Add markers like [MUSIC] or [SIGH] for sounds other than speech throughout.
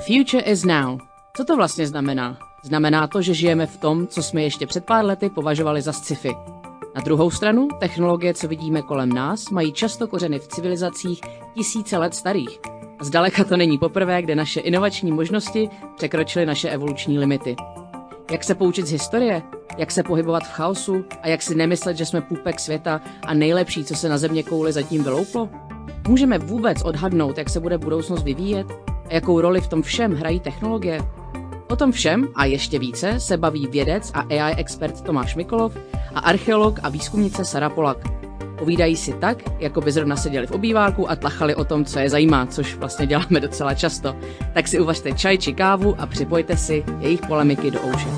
future is now. Co to vlastně znamená? Znamená to, že žijeme v tom, co jsme ještě před pár lety považovali za sci-fi. Na druhou stranu, technologie, co vidíme kolem nás, mají často kořeny v civilizacích tisíce let starých. A zdaleka to není poprvé, kde naše inovační možnosti překročily naše evoluční limity. Jak se poučit z historie? Jak se pohybovat v chaosu? A jak si nemyslet, že jsme půpek světa a nejlepší, co se na země kouli zatím vylouplo? Můžeme vůbec odhadnout, jak se bude budoucnost vyvíjet? Jakou roli v tom všem hrají technologie? O tom všem a ještě více se baví vědec a AI expert Tomáš Mikolov a archeolog a výzkumnice Sara Polak. Povídají si tak, jako by zrovna seděli v obýváku a tlachali o tom, co je zajímá, což vlastně děláme docela často. Tak si uvažte čaj či kávu a připojte si jejich polemiky do ouše.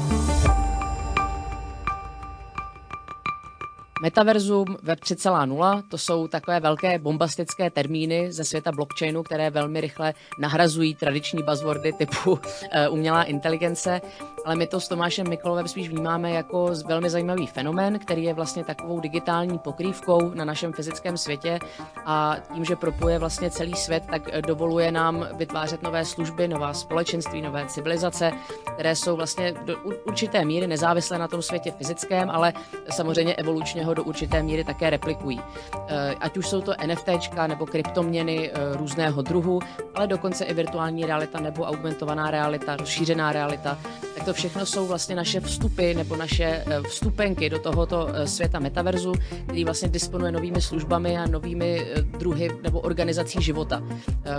Metaverzum Web 3.0, to jsou takové velké bombastické termíny ze světa blockchainu, které velmi rychle nahrazují tradiční buzzwordy typu uh, [LAUGHS] umělá inteligence, ale my to s Tomášem Mikolovem spíš vnímáme jako velmi zajímavý fenomén, který je vlastně takovou digitální pokrývkou na našem fyzickém světě a tím, že propuje vlastně celý svět, tak dovoluje nám vytvářet nové služby, nová společenství, nové civilizace, které jsou vlastně do určité míry nezávislé na tom světě fyzickém, ale samozřejmě evolučně ho ho do určité míry také replikují. Eh, ať už jsou to NFTčka nebo kryptoměny eh, různého druhu, ale dokonce i virtuální realita nebo augmentovaná realita, rozšířená realita, tak to všechno jsou vlastně naše vstupy nebo naše eh, vstupenky do tohoto světa metaverzu, který vlastně disponuje novými službami a novými druhy nebo organizací života.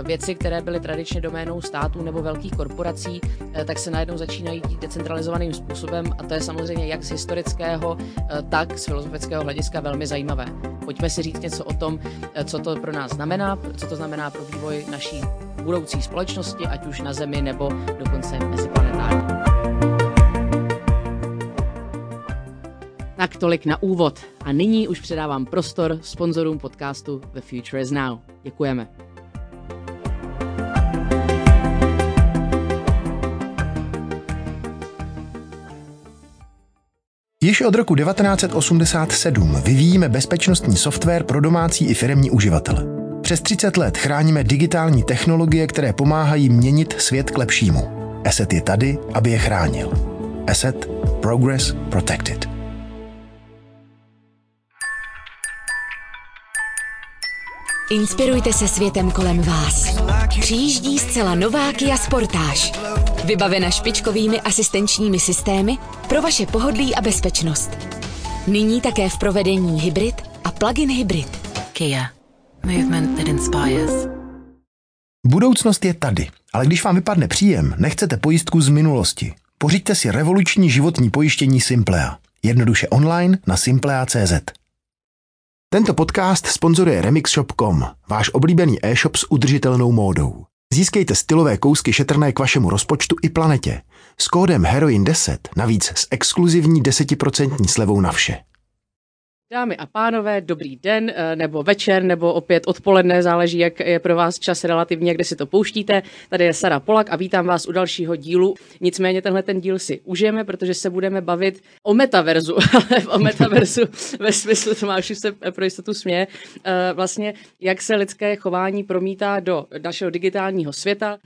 Věci, které byly tradičně doménou států nebo velkých korporací, tak se najednou začínají dít decentralizovaným způsobem a to je samozřejmě jak z historického, tak z filozofického hlediska velmi zajímavé. Pojďme si říct něco o tom, eh, co to pro nás znamená, co to znamená pro vývoj naší budoucí společnosti, ať už na Zemi nebo dokonce meziplanetární. Tak tolik na úvod. A nyní už předávám prostor sponzorům podcastu The Future is Now. Děkujeme. Již od roku 1987 vyvíjíme bezpečnostní software pro domácí i firemní uživatele. Přes 30 let chráníme digitální technologie, které pomáhají měnit svět k lepšímu. Asset je tady, aby je chránil. Asset Progress Protected. Inspirujte se světem kolem vás. Přijíždí zcela nová Kia Sportage. Vybavena špičkovými asistenčními systémy pro vaše pohodlí a bezpečnost. Nyní také v provedení hybrid a plug-in hybrid. Kia. Movement that inspires. Budoucnost je tady, ale když vám vypadne příjem, nechcete pojistku z minulosti. Pořiďte si revoluční životní pojištění Simplea. Jednoduše online na simplea.cz. Tento podcast sponzoruje remixshop.com, váš oblíbený e-shop s udržitelnou módou. Získejte stylové kousky šetrné k vašemu rozpočtu i planetě. S kódem HEROIN10 navíc s exkluzivní 10% slevou na vše. Dámy a pánové, dobrý den, eh, nebo večer, nebo opět odpoledne, záleží, jak je pro vás čas relativně, kde si to pouštíte. Tady je Sara Polak a vítám vás u dalšího dílu. Nicméně tenhle ten díl si užijeme, protože se budeme bavit o metaverzu, [LAUGHS] ale o metaverzu ve smyslu, Tomáš se pro jistotu směje, eh, vlastně jak se lidské chování promítá do našeho digitálního světa.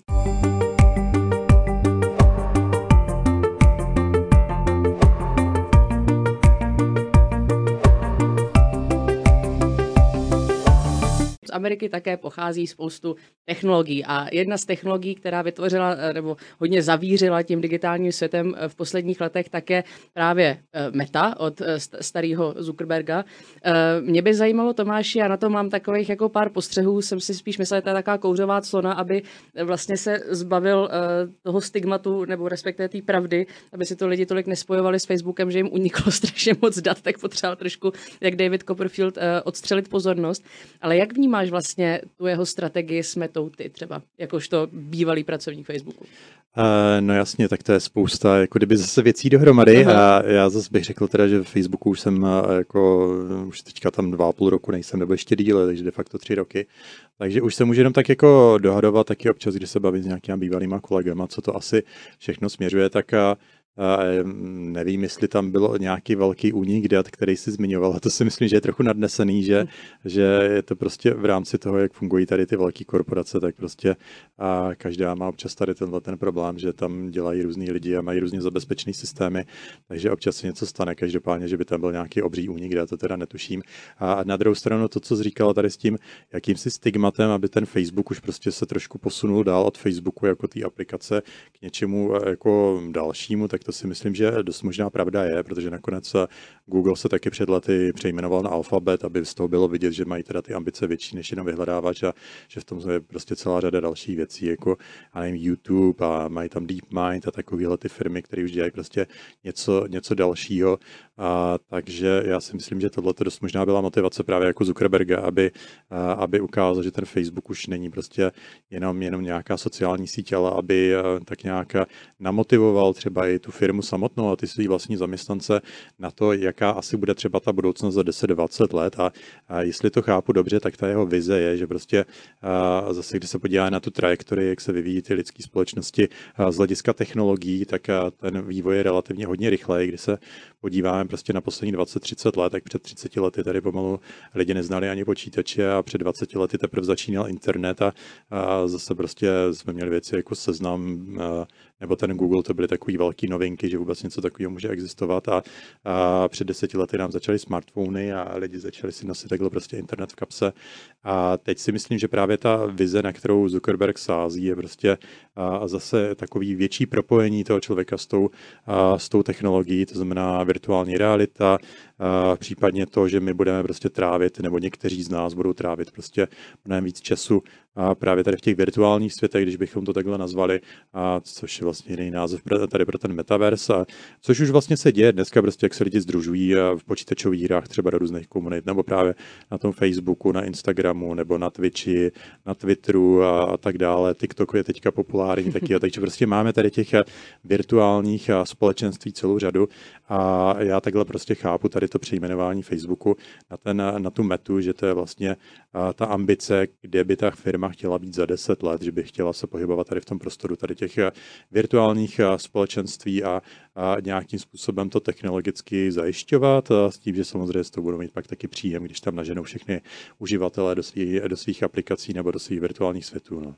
Ameriky také pochází spoustu technologií. A jedna z technologií, která vytvořila eh, nebo hodně zavířila tím digitálním světem eh, v posledních letech, tak je právě eh, Meta od starého Zuckerberga. Mě by zajímalo, Tomáši, já na to mám takových jako pár postřehů, jsem si spíš myslel, že to je taková kouřová clona, aby vlastně se zbavil toho stigmatu nebo respektive té pravdy, aby si to lidi tolik nespojovali s Facebookem, že jim uniklo [LAUGHS] strašně moc dat, tak potřeboval trošku, jak David Copperfield, odstřelit pozornost. Ale jak vnímá vnímáš vlastně tu jeho strategii s metou ty třeba, jakožto bývalý pracovník Facebooku? Uh, no jasně, tak to je spousta jako kdyby zase věcí dohromady Aha. a já zase bych řekl teda, že v Facebooku už jsem uh, jako, už teďka tam dva a půl roku nejsem, nebo ještě díle, takže de facto tři roky. Takže už se můžu jenom tak jako dohadovat taky občas, když se bavím s nějakýma bývalýma kolegama, co to asi všechno směřuje, tak uh, nevím, jestli tam bylo nějaký velký únik dat, který si zmiňoval. A to si myslím, že je trochu nadnesený, že, že je to prostě v rámci toho, jak fungují tady ty velké korporace, tak prostě a každá má občas tady tenhle ten problém, že tam dělají různý lidi a mají různě zabezpečený systémy, takže občas se něco stane. Každopádně, že by tam byl nějaký obří únik, já to teda netuším. A na druhou stranu to, co jsi říkala tady s tím, jakýmsi stigmatem, aby ten Facebook už prostě se trošku posunul dál od Facebooku jako té aplikace k něčemu jako dalšímu, tak to si myslím, že dost možná pravda je, protože nakonec Google se taky před lety přejmenoval na Alphabet, aby z toho bylo vidět, že mají teda ty ambice větší než jenom vyhledávač a že v tom je prostě celá řada dalších věcí, jako a nevím, YouTube a mají tam DeepMind a takovéhle ty firmy, které už dělají prostě něco, něco dalšího. A, takže já si myslím, že tohle dost možná byla motivace právě jako Zuckerberga, aby, a, aby ukázal, že ten Facebook už není prostě jenom, jenom nějaká sociální síť, ale aby a, tak nějak namotivoval třeba i tu firmu samotnou a ty svý vlastní zaměstnance na to, jaká asi bude třeba ta budoucnost za 10-20 let. A, a jestli to chápu dobře, tak ta jeho vize je, že prostě a, zase, když se podívá na tu trajektorii, jak se vyvíjí ty lidské společnosti z hlediska technologií, tak ten vývoj je relativně hodně rychlej, kdy se podíváme prostě na poslední 20-30 let, tak před 30 lety tady pomalu lidi neznali ani počítače a před 20 lety teprve začínal internet a, a zase prostě jsme měli věci jako seznam nebo ten Google, to byly takové velké novinky, že vůbec něco takového může existovat. A, a před deseti lety nám začaly smartfony a lidi začali si nosit takhle prostě internet v kapse. A teď si myslím, že právě ta vize, na kterou Zuckerberg sází, je prostě a zase takový větší propojení toho člověka s tou, a s tou technologií, to znamená virtuální realita, případně to, že my budeme prostě trávit, nebo někteří z nás budou trávit prostě mnohem víc času právě tady v těch virtuálních světech, když bychom to takhle nazvali, a což je vlastně jiný název tady pro ten metaverse, což už vlastně se děje dneska, prostě jak se lidi združují v počítačových hrách třeba do různých komunit, nebo právě na tom Facebooku, na Instagramu, nebo na Twitchi, na Twitteru a, a tak dále. TikTok je teďka populární taky, a takže prostě máme tady těch virtuálních společenství celou řadu a já takhle prostě chápu tady to přejmenování Facebooku na, ten, na tu metu, že to je vlastně ta ambice, kde by ta firma chtěla být za 10 let, že by chtěla se pohybovat tady v tom prostoru tady těch virtuálních společenství a, a nějakým způsobem to technologicky zajišťovat s tím, že samozřejmě z toho budou mít pak taky příjem, když tam naženou všechny uživatelé do svých, do svých aplikací nebo do svých virtuálních světů. No.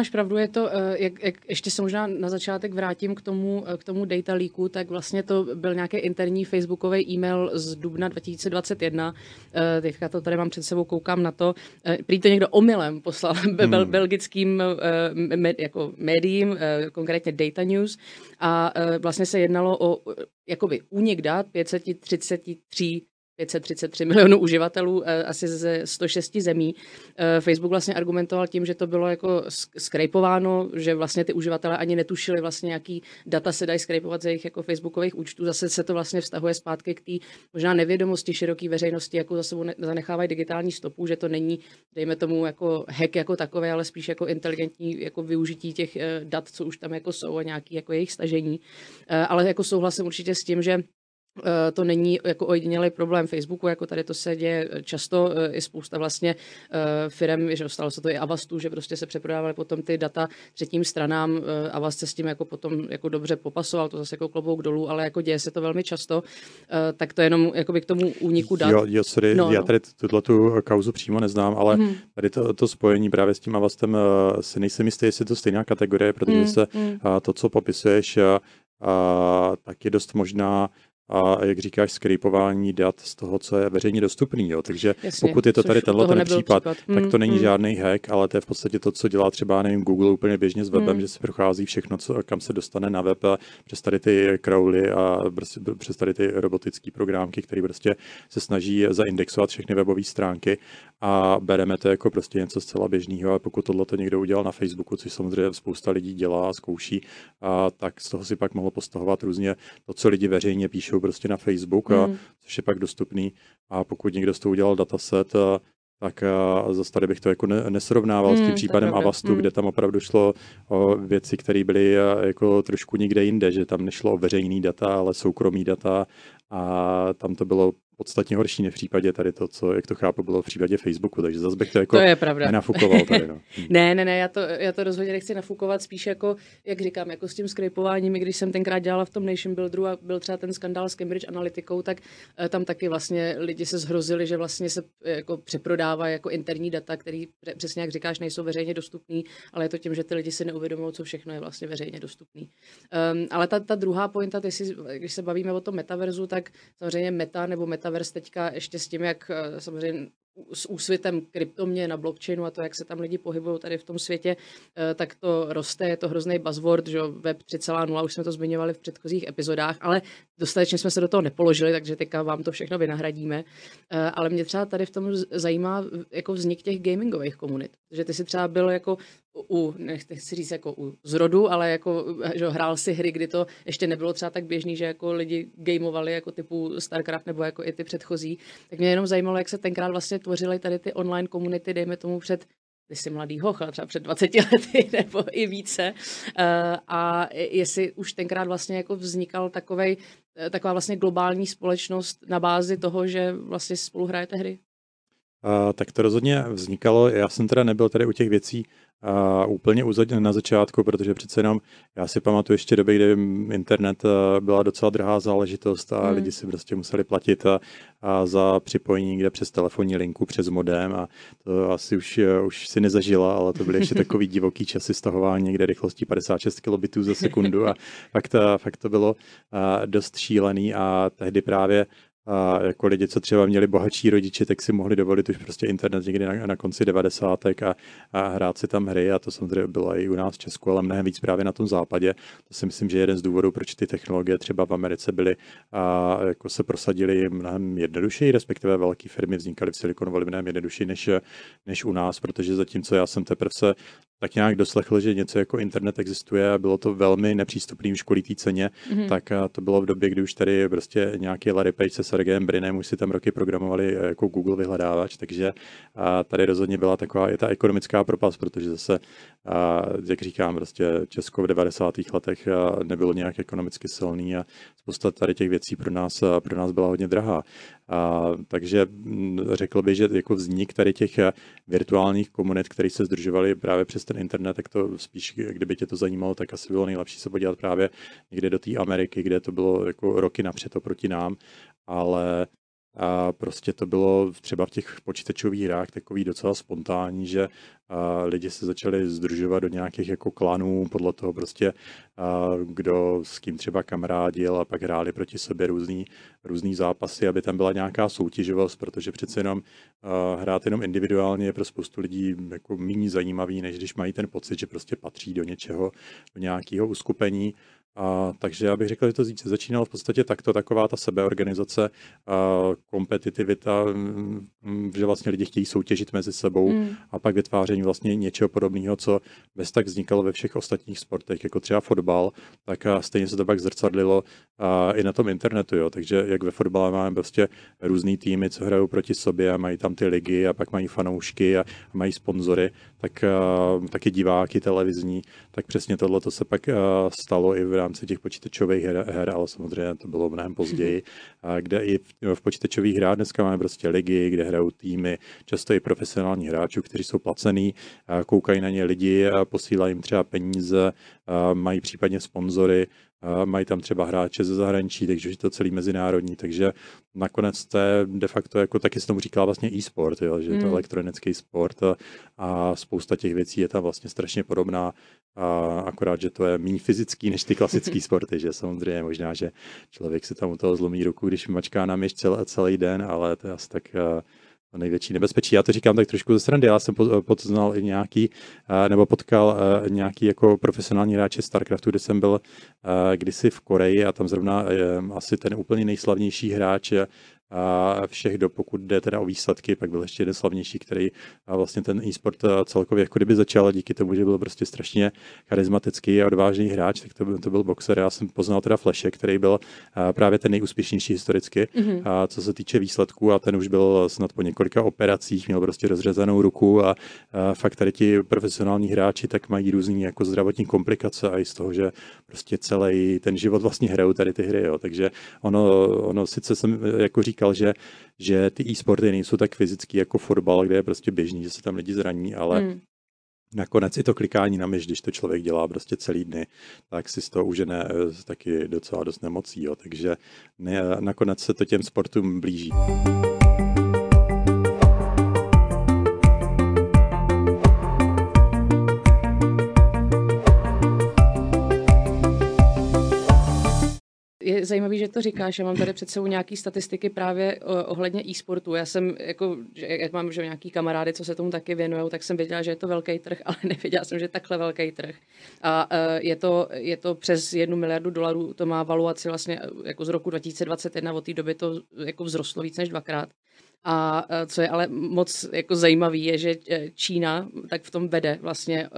Máš pravdu, je to, eh, jak, jak ještě se možná na začátek vrátím k tomu, eh, k tomu data leaku, tak vlastně to byl nějaký interní facebookový e-mail z dubna 2021. Eh, teďka to tady mám před sebou, koukám na to. Prý to někdo omylem poslal [LAUGHS] hmm. bel, belgickým jako médiím, konkrétně Data News, a vlastně se jednalo o jakoby únik dat 533 533 milionů uživatelů eh, asi ze 106 zemí. Eh, Facebook vlastně argumentoval tím, že to bylo jako skrejpováno, že vlastně ty uživatelé ani netušili vlastně, jaký data se dají skrejpovat ze jejich jako Facebookových účtů. Zase se to vlastně vztahuje zpátky k té možná nevědomosti široké veřejnosti, jako za sebou zanechávají digitální stopu, že to není, dejme tomu, jako hack jako takové, ale spíš jako inteligentní jako využití těch eh, dat, co už tam jako jsou a nějaký jako jejich stažení. Ale jako souhlasím určitě s tím, že to není jako ojedinělý problém Facebooku, jako tady to se děje často, eh, i spousta vlastně eh, firm, že stalo se to i Avastu, že prostě se přeprodávaly potom ty data třetím stranám, Avast se s tím jako potom jako dobře popasoval, to zase jako klobouk dolů, ale jako děje se to velmi často, tak to jenom by k tomu úniku dat. Jo, jo sorry, no, já no. tady tuto tu kauzu přímo neznám, ale hmm. tady to, to spojení právě s tím Avastem si nejsem jistý, jestli je to stejná kategorie, protože hmm. se hmm. to, co popisuješ, tak je dost možná a jak říkáš, skrypování dat z toho, co je veřejně dostupný. Jo. Takže Jasně, pokud je to tady tenhle ten případ, případ, tak to není mm. žádný hack, ale to je v podstatě to, co dělá třeba nevím, Google úplně běžně s webem, mm. že se prochází všechno, co, kam se dostane na web přes tady ty crawly a přes tady ty robotické programky, které prostě se snaží zaindexovat všechny webové stránky a bereme to jako prostě něco zcela běžného. A pokud tohle to někdo udělal na Facebooku, což samozřejmě spousta lidí dělá a zkouší, a tak z toho si pak mohlo postahovat různě to, co lidi veřejně píšou prostě na Facebook, a, mm. což je pak dostupný. A pokud někdo z toho udělal dataset, a, tak a zase tady bych to jako ne, nesrovnával mm, s tím hmm, případem Avastu, mm. kde tam opravdu šlo o věci, které byly jako trošku někde jinde, že tam nešlo o veřejný data, ale soukromý data a tam to bylo podstatně horší než v případě tady to, co, jak to chápu, bylo v případě Facebooku, takže zase bych to jako to je pravda. nenafukoval tady. No. [LAUGHS] ne, ne, ne, já to, já to rozhodně nechci nafukovat, spíš jako, jak říkám, jako s tím skrypováním, když jsem tenkrát dělala v tom Nation Builderu a byl třeba ten skandál s Cambridge Analytikou, tak uh, tam taky vlastně lidi se zhrozili, že vlastně se jako přeprodává jako interní data, které přesně jak říkáš, nejsou veřejně dostupný, ale je to tím, že ty lidi si neuvědomují, co všechno je vlastně veřejně dostupný. Um, ale ta, ta druhá pointa, ty si, když se bavíme o tom metaverzu, tak samozřejmě meta nebo metaverse teďka ještě s tím, jak eh, samozřejmě s úsvitem kryptomě na blockchainu a to, jak se tam lidi pohybují tady v tom světě, eh, tak to roste, je to hrozný buzzword, že web 3.0, už jsme to zmiňovali v předchozích epizodách, ale dostatečně jsme se do toho nepoložili, takže teďka vám to všechno vynahradíme. Eh, ale mě třeba tady v tom zajímá jako vznik těch gamingových komunit, že ty si třeba byl jako u, nechci říct jako u zrodu, ale jako, že hrál si hry, kdy to ještě nebylo třeba tak běžný, že jako lidi gameovali jako typu StarCraft nebo jako i ty předchozí, tak mě jenom zajímalo, jak se tenkrát vlastně tvořily tady ty online komunity, dejme tomu před ty jsi mladý hoch, třeba před 20 lety [LAUGHS] nebo i více. Eh, a jestli už tenkrát vlastně jako vznikal takovej, eh, taková vlastně globální společnost na bázi toho, že vlastně spolu hrajete hry? Uh, tak to rozhodně vznikalo. Já jsem teda nebyl tady u těch věcí a úplně na začátku, protože přece jenom já si pamatuju ještě doby, kdy internet eh, byla docela drahá záležitost a hmm. lidi si prostě museli platit a, a za připojení někde přes telefonní linku, přes modem a to asi už, eh, už si nezažila, ale to byly ještě [LAUGHS] takový divoký časy stahování někde rychlostí 56 kilobitů za sekundu a fakt, eh, fakt to bylo dost šílený a tehdy právě a jako lidi, co třeba měli bohatší rodiče, tak si mohli dovolit už prostě internet někdy na, na konci 90. A, a hrát si tam hry a to samozřejmě bylo i u nás v Česku, ale mnohem víc právě na tom západě. To si myslím, že je jeden z důvodů, proč ty technologie třeba v Americe byly a jako se prosadily mnohem jednodušeji, respektive velké firmy vznikaly v Silicon Valley mnohem jednodušeji než, než u nás, protože zatímco já jsem teprve se tak nějak doslechl, že něco jako internet existuje a bylo to velmi nepřístupný v školitý ceně, mm-hmm. tak to bylo v době, kdy už tady prostě nějaký Larry Page se Sergejem Brinem už si tam roky programovali eh, jako Google vyhledávač, takže tady rozhodně byla taková je ta ekonomická propast, protože zase, jak říkám, prostě Česko v 90. letech nebylo nějak ekonomicky silný a spousta tady těch věcí pro nás, pro nás byla hodně drahá. A, takže mm, řekl bych, že jako vznik tady těch eh, virtuálních komunit, které se združovaly právě přes ten internet, tak to spíš, kdyby tě to zajímalo, tak asi bylo nejlepší se podívat právě někde do té Ameriky, kde to bylo jako roky napřed oproti nám, ale a prostě to bylo třeba v těch počítačových hrách takový docela spontánní, že a lidi se začali združovat do nějakých jako klanů, podle toho prostě, a kdo s kým třeba kamarádil a pak hráli proti sobě různý, různý zápasy, aby tam byla nějaká soutěživost, protože přece jenom hrát jenom individuálně je pro spoustu lidí jako méně zajímavý, než když mají ten pocit, že prostě patří do něčeho, do nějakého uskupení. A, takže já bych řekl, že to začínalo v podstatě takto, taková ta sebeorganizace, a kompetitivita, že vlastně lidi chtějí soutěžit mezi sebou mm. a pak vytváření vlastně něčeho podobného, co bez tak vznikalo ve všech ostatních sportech, jako třeba fotbal, tak a stejně se to pak zrcadlilo a i na tom internetu, jo. takže jak ve fotbale máme prostě různý týmy, co hrajou proti sobě a mají tam ty ligy a pak mají fanoušky a mají sponzory, tak a, taky diváky televizní, tak přesně tohle to se pak a, stalo i v rámci těch počítačových her, her ale samozřejmě to bylo mnohem později, a kde i v, v počítačových hrách dneska máme prostě ligy, kde hrajou týmy, často i profesionální hráčů, kteří jsou placený, koukají na ně lidi posílají jim třeba peníze, mají případně sponzory, mají tam třeba hráče ze zahraničí, takže je to celý mezinárodní, takže nakonec to je de facto, jako taky se tomu říká vlastně e-sport, jo, že je to mm. elektronický sport a, a spousta těch věcí je tam vlastně strašně podobná, a akorát, že to je méně fyzický než ty klasické [LAUGHS] sporty, že samozřejmě možná, že člověk si tam u toho zlomí ruku, když mačká na měš celý, celý den, ale to je asi tak největší nebezpečí. Já to říkám tak trošku ze strany. Já jsem poznal i nějaký, nebo potkal nějaký jako profesionální hráče StarCraftu, kde jsem byl kdysi v Koreji a tam zrovna asi ten úplně nejslavnější hráč všech do, pokud jde teda o výsledky, pak byl ještě jeden slavnější, který a vlastně ten e-sport celkově jako kdyby začal díky tomu, že byl prostě strašně charismatický a odvážný hráč, tak to byl, to byl boxer. Já jsem poznal teda Flashe, který byl právě ten nejúspěšnější historicky, mm-hmm. a co se týče výsledků a ten už byl snad po několika operacích, měl prostě rozřezanou ruku a, a fakt tady ti profesionální hráči tak mají různý jako zdravotní komplikace a i z toho, že prostě celý ten život vlastně hrajou tady ty hry, jo. takže ono, ono sice jsem jako říkal, říkal, že, že ty e-sporty nejsou tak fyzický jako fotbal, kde je prostě běžný, že se tam lidi zraní, ale hmm. Nakonec i to klikání na myš, když to člověk dělá prostě celý dny, tak si z toho užene eh, taky docela dost nemocí. Jo. Takže ne, nakonec se to těm sportům blíží. Je zajímavý, že to říkáš. Já mám tady před sebou nějaké statistiky právě ohledně e-sportu. Já jsem, jako, jak mám že nějaký kamarády, co se tomu taky věnují, tak jsem věděla, že je to velký trh, [LAUGHS] ale nevěděla jsem, že je takhle velký trh. A uh, je, to, je to přes jednu miliardu dolarů, to má valuaci vlastně jako z roku 2021, od té doby to jako vzrostlo víc než dvakrát. A e, co je ale moc jako zajímavý, je, že e, Čína tak v tom vede vlastně e,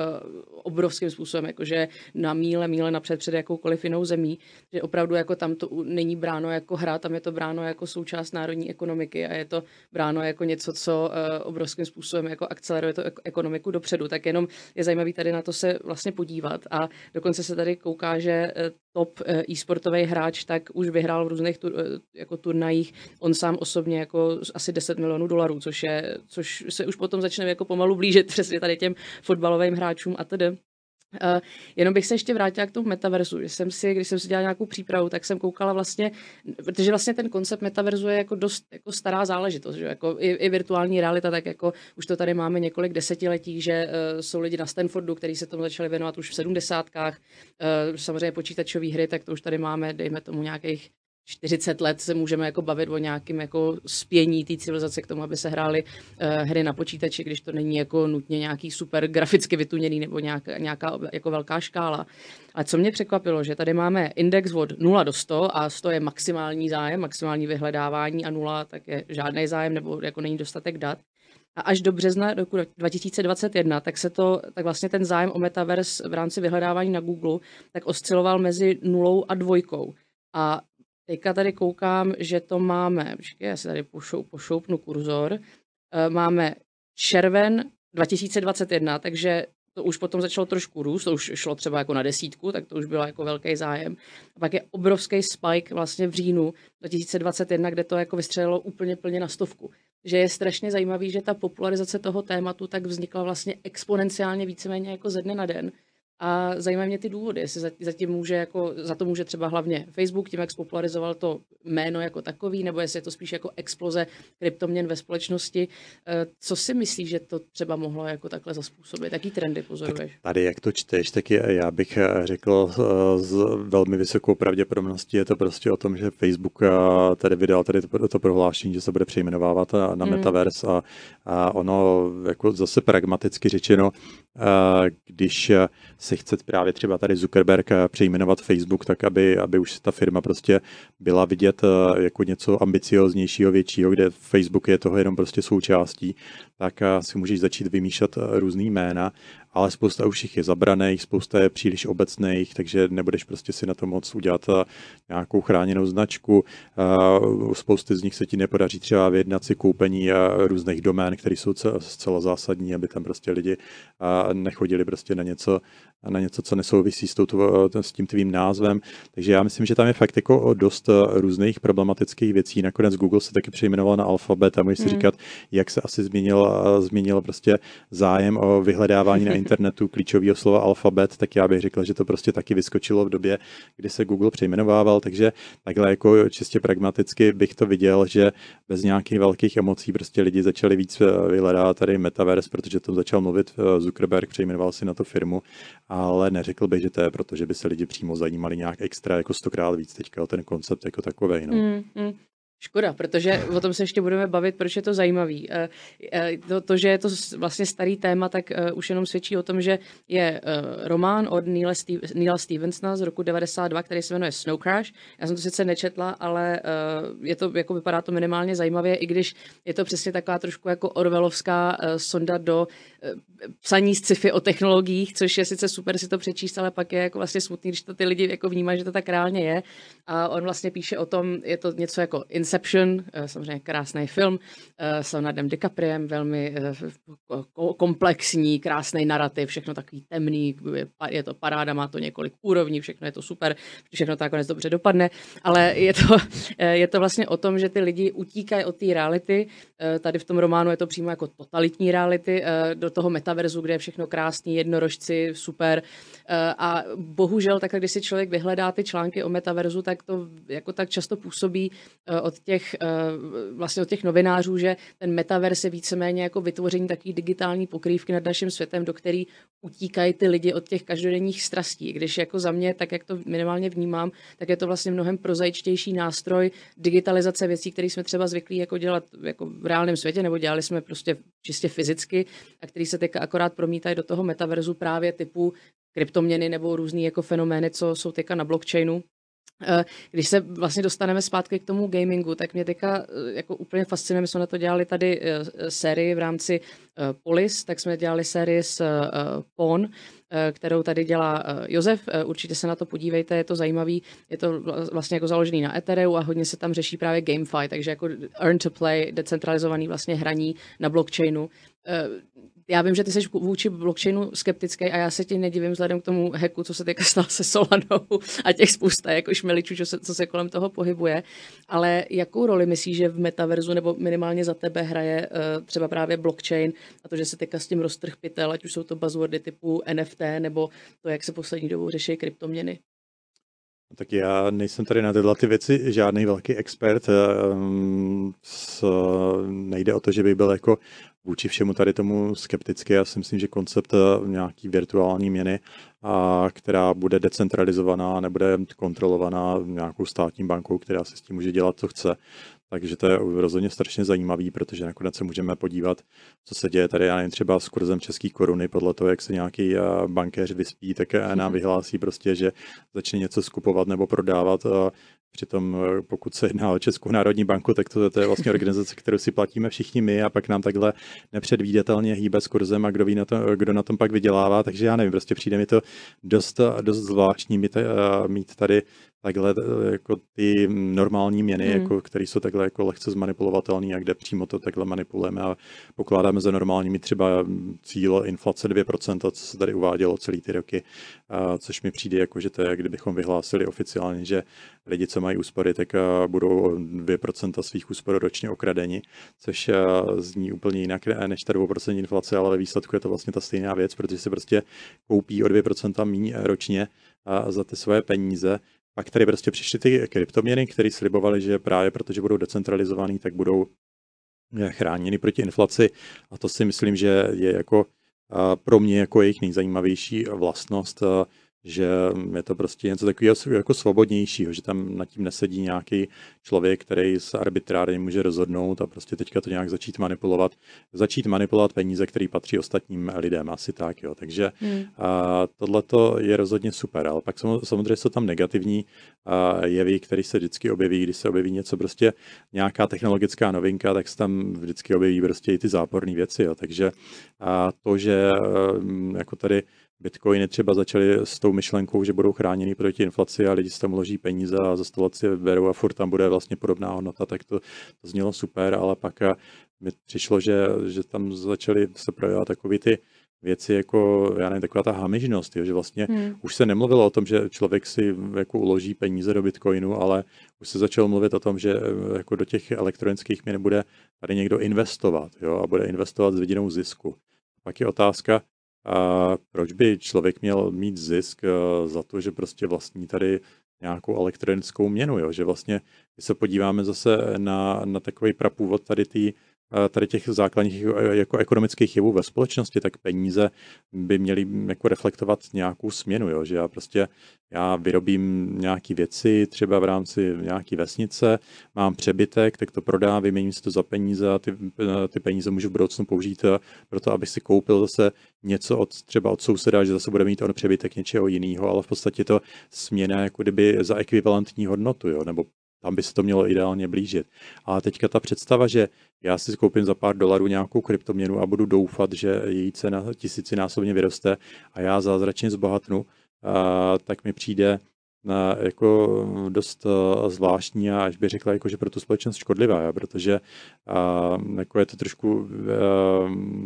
obrovským způsobem, jakože na míle, míle napřed před jakoukoliv jinou zemí, že opravdu jako tam to není bráno jako hra, tam je to bráno jako součást národní ekonomiky a je to bráno jako něco, co obrovským způsobem jako akceleruje to ekonomiku dopředu. Tak jenom je zajímavý tady na to se vlastně podívat a dokonce se tady kouká, že top e-sportový hráč tak už vyhrál v různých tur, jako turnajích, on sám osobně jako asi 10 milionů dolarů, což, je, což se už potom začne jako pomalu blížit [LAUGHS] přesně tady těm fotbalovým hráčům a tedy. Uh, jenom bych se ještě vrátila k tomu metaverzu. Že jsem si, když jsem si dělala nějakou přípravu, tak jsem koukala vlastně, protože vlastně ten koncept metaverzu je jako dost jako stará záležitost, že jako i, i virtuální realita, tak jako už to tady máme několik desetiletí, že uh, jsou lidi na Stanfordu, kteří se tomu začali věnovat už v sedmdesátkách. Uh, samozřejmě počítačové hry, tak to už tady máme, dejme tomu nějakých 40 let se můžeme jako bavit o nějakém jako spění té civilizace k tomu, aby se hrály uh, hry na počítači, když to není jako nutně nějaký super graficky vytuněný nebo nějaká, nějaká jako velká škála. Ale co mě překvapilo, že tady máme index od 0 do 100 a 100 je maximální zájem, maximální vyhledávání a 0 tak je žádný zájem nebo jako není dostatek dat. A až do března roku 2021, tak se to, tak vlastně ten zájem o metaverse v rámci vyhledávání na Google, tak osciloval mezi nulou a dvojkou. A Teďka tady koukám, že to máme, počkej, já si tady pošou, pošoupnu kurzor, eh, máme červen 2021, takže to už potom začalo trošku růst, to už šlo třeba jako na desítku, tak to už bylo jako velký zájem. A pak je obrovský spike vlastně v říjnu 2021, kde to jako vystřelilo úplně plně na stovku. Že je strašně zajímavý, že ta popularizace toho tématu tak vznikla vlastně exponenciálně víceméně jako ze dne na den. A zajímají mě ty důvody, jestli za, tím může jako, za to může třeba hlavně Facebook, tím, jak spopularizoval to jméno jako takový, nebo jestli je to spíš jako exploze kryptoměn ve společnosti. Eh, co si myslíš, že to třeba mohlo jako takhle zaspůsobit? Jaký trendy pozoruješ? Tak tady, jak to čteš, tak je, já bych eh, řekl s eh, velmi vysokou pravděpodobností je to prostě o tom, že Facebook tady vydal tady to, to prohlášení, že se bude přejmenovávat na mm. Metaverse a, a ono jako zase pragmaticky řečeno, když se chce právě třeba tady Zuckerberg přejmenovat Facebook, tak aby, aby už ta firma prostě byla vidět jako něco ambicioznějšího, většího, kde Facebook je toho jenom prostě součástí, tak si můžeš začít vymýšlet různý jména ale spousta už jich je zabraných, spousta je příliš obecných, takže nebudeš prostě si na to moc udělat eh, nějakou chráněnou značku. Eh, spousty z nich se ti nepodaří třeba vyjednat si koupení eh, různých domén, které jsou zcela zásadní, aby tam prostě lidi nechodili prostě na něco, na něco, co nesouvisí s, touto, s tím tvým názvem. Takže já myslím, že tam je fakt jako dost různých problematických věcí. Nakonec Google se taky přejmenoval na Alphabet a můžeš si hmm. říkat, jak se asi změnil, změnil prostě zájem o vyhledávání na [LAUGHS] internetu klíčového slova alfabet, tak já bych řekl, že to prostě taky vyskočilo v době, kdy se Google přejmenovával, takže takhle jako čistě pragmaticky bych to viděl, že bez nějakých velkých emocí prostě lidi začali víc eh, vyhledávat tady Metaverse, protože to začal mluvit eh, Zuckerberg, přejmenoval si na to firmu, ale neřekl bych, že to je proto, že by se lidi přímo zajímali nějak extra jako stokrát víc teďka o ten koncept jako takový. No. Mm, mm. Škoda, protože o tom se ještě budeme bavit, proč je to zajímavý. Eh, eh, to, to že je to vlastně starý téma, tak eh, už jenom svědčí o tom, že je román od Neila, Steve, Neila Stevensona z roku 92, který se jmenuje Snow Crash. Já jsem to sice nečetla, ale je to, jako vypadá to minimálně zajímavě, i když je to přesně taková trošku jako orvelovská sonda do psaní sci-fi o technologiích, což je sice super si to přečíst, ale pak je jako vlastně smutný, když to ty lidi jako vnímají, že to tak reálně je. A on vlastně píše o tom, je to něco jako Inception, samozřejmě krásný film s Leonardem DiCapriem, velmi komplexní, krásný narrativ, všechno takový temný, je to paráda, má to několik úrovní, všechno je to super, všechno to nakonec dobře dopadne, ale je to, [LAUGHS] je to vlastně o tom, že ty lidi utíkají od té reality, tady v tom románu je to přímo jako totalitní reality, do toho metaverzu, kde je všechno krásný, jednorožci, super a bohužel tak, když si člověk vyhledá ty články o metaverzu, tak to jako tak často působí eh, od těch, eh, vlastně od těch novinářů, že ten metaverz je víceméně jako vytvoření takové digitální pokrývky nad naším světem, do který utíkají ty lidi od těch každodenních strastí. Když jako za mě, tak jak to minimálně vnímám, tak je to vlastně mnohem prozaičtější nástroj digitalizace věcí, které jsme třeba zvyklí jako dělat jako v reálném světě, nebo dělali jsme prostě čistě fyzicky, a který se teď akorát promítají do toho metaverzu právě typu kryptoměny nebo různé jako fenomény, co jsou teďka na blockchainu. Eh, když se vlastně dostaneme zpátky k tomu gamingu, tak mě teďka eh, jako úplně fascinuje, my jsme na to dělali tady eh, sérii v rámci Polis, tak jsme dělali sérii s PON, kterou tady dělá Josef. Určitě se na to podívejte, je to zajímavý. Je to vlastně jako založený na Ethereum a hodně se tam řeší právě GameFi, takže jako earn to play, decentralizovaný vlastně hraní na blockchainu já vím, že ty jsi vůči blockchainu skeptický a já se ti nedivím vzhledem k tomu hacku, co se teďka stalo se Solanou a těch spousta jako šmeličů, co se, co se kolem toho pohybuje. Ale jakou roli myslíš, že v metaverzu nebo minimálně za tebe hraje uh, třeba právě blockchain a to, že se teďka s tím roztrh pytel, ať už jsou to buzzwordy typu NFT nebo to, jak se poslední dobou řeší kryptoměny? Tak já nejsem tady na tyhle ty věci žádný velký expert. S, nejde o to, že bych byl jako vůči všemu tady tomu skeptický. Já si myslím, že koncept eh, nějaký virtuální měny, která bude decentralizovaná, nebude kontrolovaná nějakou státní bankou, která se s tím může dělat, co chce, takže to je rozhodně strašně zajímavý, protože nakonec se můžeme podívat, co se děje tady, já nevím, třeba s kurzem české koruny, podle toho, jak se nějaký eh, bankéř vyspí, tak nám vyhlásí prostě, že začne něco skupovat nebo prodávat. Přitom eh, pokud se jedná o Českou národní banku, tak to, to je vlastně organizace, kterou si platíme všichni my a pak nám takhle nepředvídatelně hýbe s kurzem a kdo, ví na to, kdo na tom pak vydělává. Takže já nevím, prostě přijde mi to dost, dost zvláštní mít, eh, mít tady takhle eh, jako ty normální měny, mm. jako, které jsou takhle jako lehce zmanipulovatelné a kde přímo to takhle manipulujeme a pokládáme za normální mít třeba cíl inflace 2%, co se tady uvádělo celý ty roky, a což mi přijde jako, že to je, kdybychom vyhlásili oficiálně, že lidi, co mají úspory, tak budou 2% svých úspor ročně okradeni, což zní úplně jinak než ta 2% inflace, ale ve výsledku je to vlastně ta stejná věc, protože se prostě koupí o 2% méně ročně za ty svoje peníze pak tady prostě přišly ty kryptoměny, které slibovaly, že právě protože budou decentralizované, tak budou eh, chráněny proti inflaci. A to si myslím, že je jako pro mě jako jejich nejzajímavější vlastnost že je to prostě něco takového jako svobodnějšího, že tam nad tím nesedí nějaký člověk, který se arbitrárně může rozhodnout a prostě teďka to nějak začít manipulovat, začít manipulovat peníze, které patří ostatním lidem, asi tak, jo. Takže hmm. tohle je rozhodně super, ale pak samozřejmě jsou tam negativní a, jevy, které se vždycky objeví, když se objeví něco prostě nějaká technologická novinka, tak se tam vždycky objeví prostě i ty záporné věci, jo. Takže a to, že jako tady Bitcoiny třeba začaly s tou myšlenkou, že budou chráněny proti inflaci a lidi si tam uloží peníze a za si berou a furt tam bude vlastně podobná hodnota, tak to, to znělo super, ale pak mi přišlo, že, že tam začaly se projevovat takové ty věci jako, já nevím, taková ta hamižnost, jo, že vlastně hmm. už se nemluvilo o tom, že člověk si jako uloží peníze do Bitcoinu, ale už se začalo mluvit o tom, že jako do těch elektronických měn bude tady někdo investovat jo, a bude investovat s vidinou zisku. Pak je otázka, a proč by člověk měl mít zisk eh, za to, že prostě vlastní tady nějakou elektronickou měnu, jo? že vlastně, když se podíváme zase na, na takový prapůvod tady té tady těch základních jako ekonomických jevů ve společnosti, tak peníze by měly jako reflektovat nějakou směnu, jo? že já prostě já vyrobím nějaké věci, třeba v rámci nějaké vesnice, mám přebytek, tak to prodám, vyměním si to za peníze a ty, ty peníze můžu v budoucnu použít pro to, abych si koupil zase něco od, třeba od souseda, že zase bude mít on přebytek něčeho jiného, ale v podstatě to směna jako kdyby za ekvivalentní hodnotu, jo? nebo tam by se to mělo ideálně blížit. A teďka ta představa, že já si koupím za pár dolarů nějakou kryptoměnu a budu doufat, že její cena tisícinásobně vyroste a já zázračně zbohatnu, a, tak mi přijde jako dost zvláštní a až by řekla, jako, že pro tu společnost škodlivá, protože jako je to trošku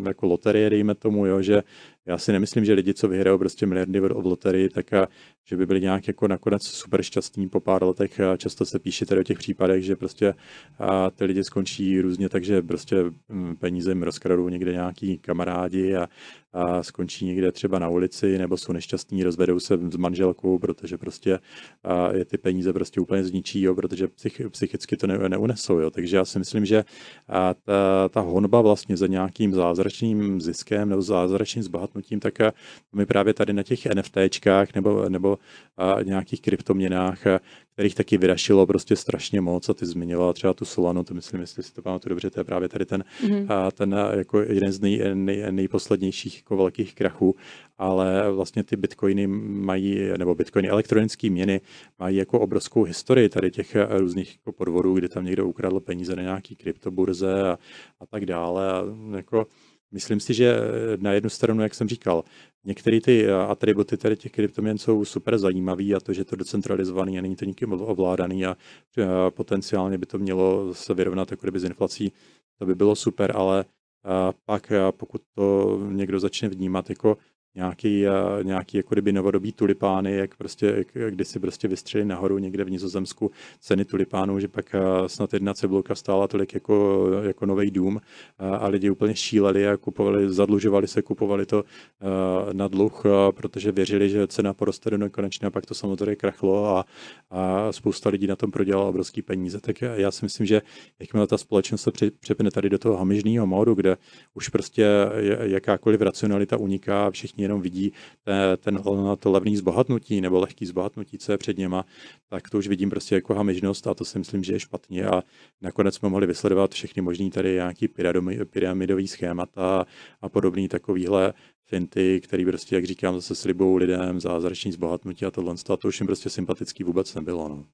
jako loterie, dejme tomu, jo, že já si nemyslím, že lidi, co vyhrajou prostě miliardy v loterii, tak a, že by byli nějak jako nakonec super šťastní po pár letech. A často se píše tady o těch případech, že prostě a ty lidi skončí různě, takže prostě mm, peníze jim rozkradou někde nějaký kamarádi a, a skončí někde třeba na ulici, nebo jsou nešťastní, rozvedou se s manželkou, protože prostě a je ty peníze prostě úplně zničí, jo, protože psych, psychicky to ne, neunesou. Jo. Takže já si myslím, že a ta, ta honba vlastně za nějakým zázračným ziskem nebo zázračným zbohatnutím, tak my právě tady na těch NFTčkách nebo, nebo a nějakých kryptoměnách, a kterých taky vyrašilo prostě strašně moc a ty zmiňovala třeba tu Solanu, to myslím, jestli si to pamatuju dobře, to je právě tady ten, mm-hmm. a ten jako jeden z nej, nej, nejposlednějších jako velkých krachů, ale vlastně ty bitcoiny mají, nebo bitcoiny elektronické měny mají jako obrovskou historii tady těch různých jako podvodů, kdy tam někdo ukradl peníze na nějaký kryptoburze a, a tak dále a jako Myslím si, že na jednu stranu, jak jsem říkal, některé ty atributy tady těch kryptoměn jsou super zajímavý a to, že to decentralizovaný a není to nikým ovládaný a potenciálně by to mělo se vyrovnat jako kdyby s inflací, to by bylo super, ale pak pokud to někdo začne vnímat jako nějaký, eh, nějaký jako kdyby novodobí tulipány, jak prostě, jak, kdy si prostě vystřeli nahoru někde v Nizozemsku ceny tulipánů, že pak eh, snad jedna cibulka stála tolik jako, jako nový dům eh, a lidi úplně šíleli a kupovali, zadlužovali se, kupovali to na dluh, protože věřili, že cena poroste do nekonečna, a pak to samozřejmě krachlo a, a spousta lidí na tom prodělala obrovský peníze. Tak já si myslím, že jakmile ta společnost se přepne tady do toho hamižného módu, kde už prostě jakákoliv racionalita uniká, všichni jenom vidí ten, to levný zbohatnutí nebo lehký zbohatnutí, co je před něma, tak to už vidím prostě jako hamižnost a to si myslím, že je špatně a nakonec jsme mohli vysledovat všechny možný tady nějaký pyramidový schémata a podobný takovýhle finty, který prostě, jak říkám, zase slibou lidem zázrační zbohatnutí a tohle, a to už jim prostě sympatický vůbec nebylo. No.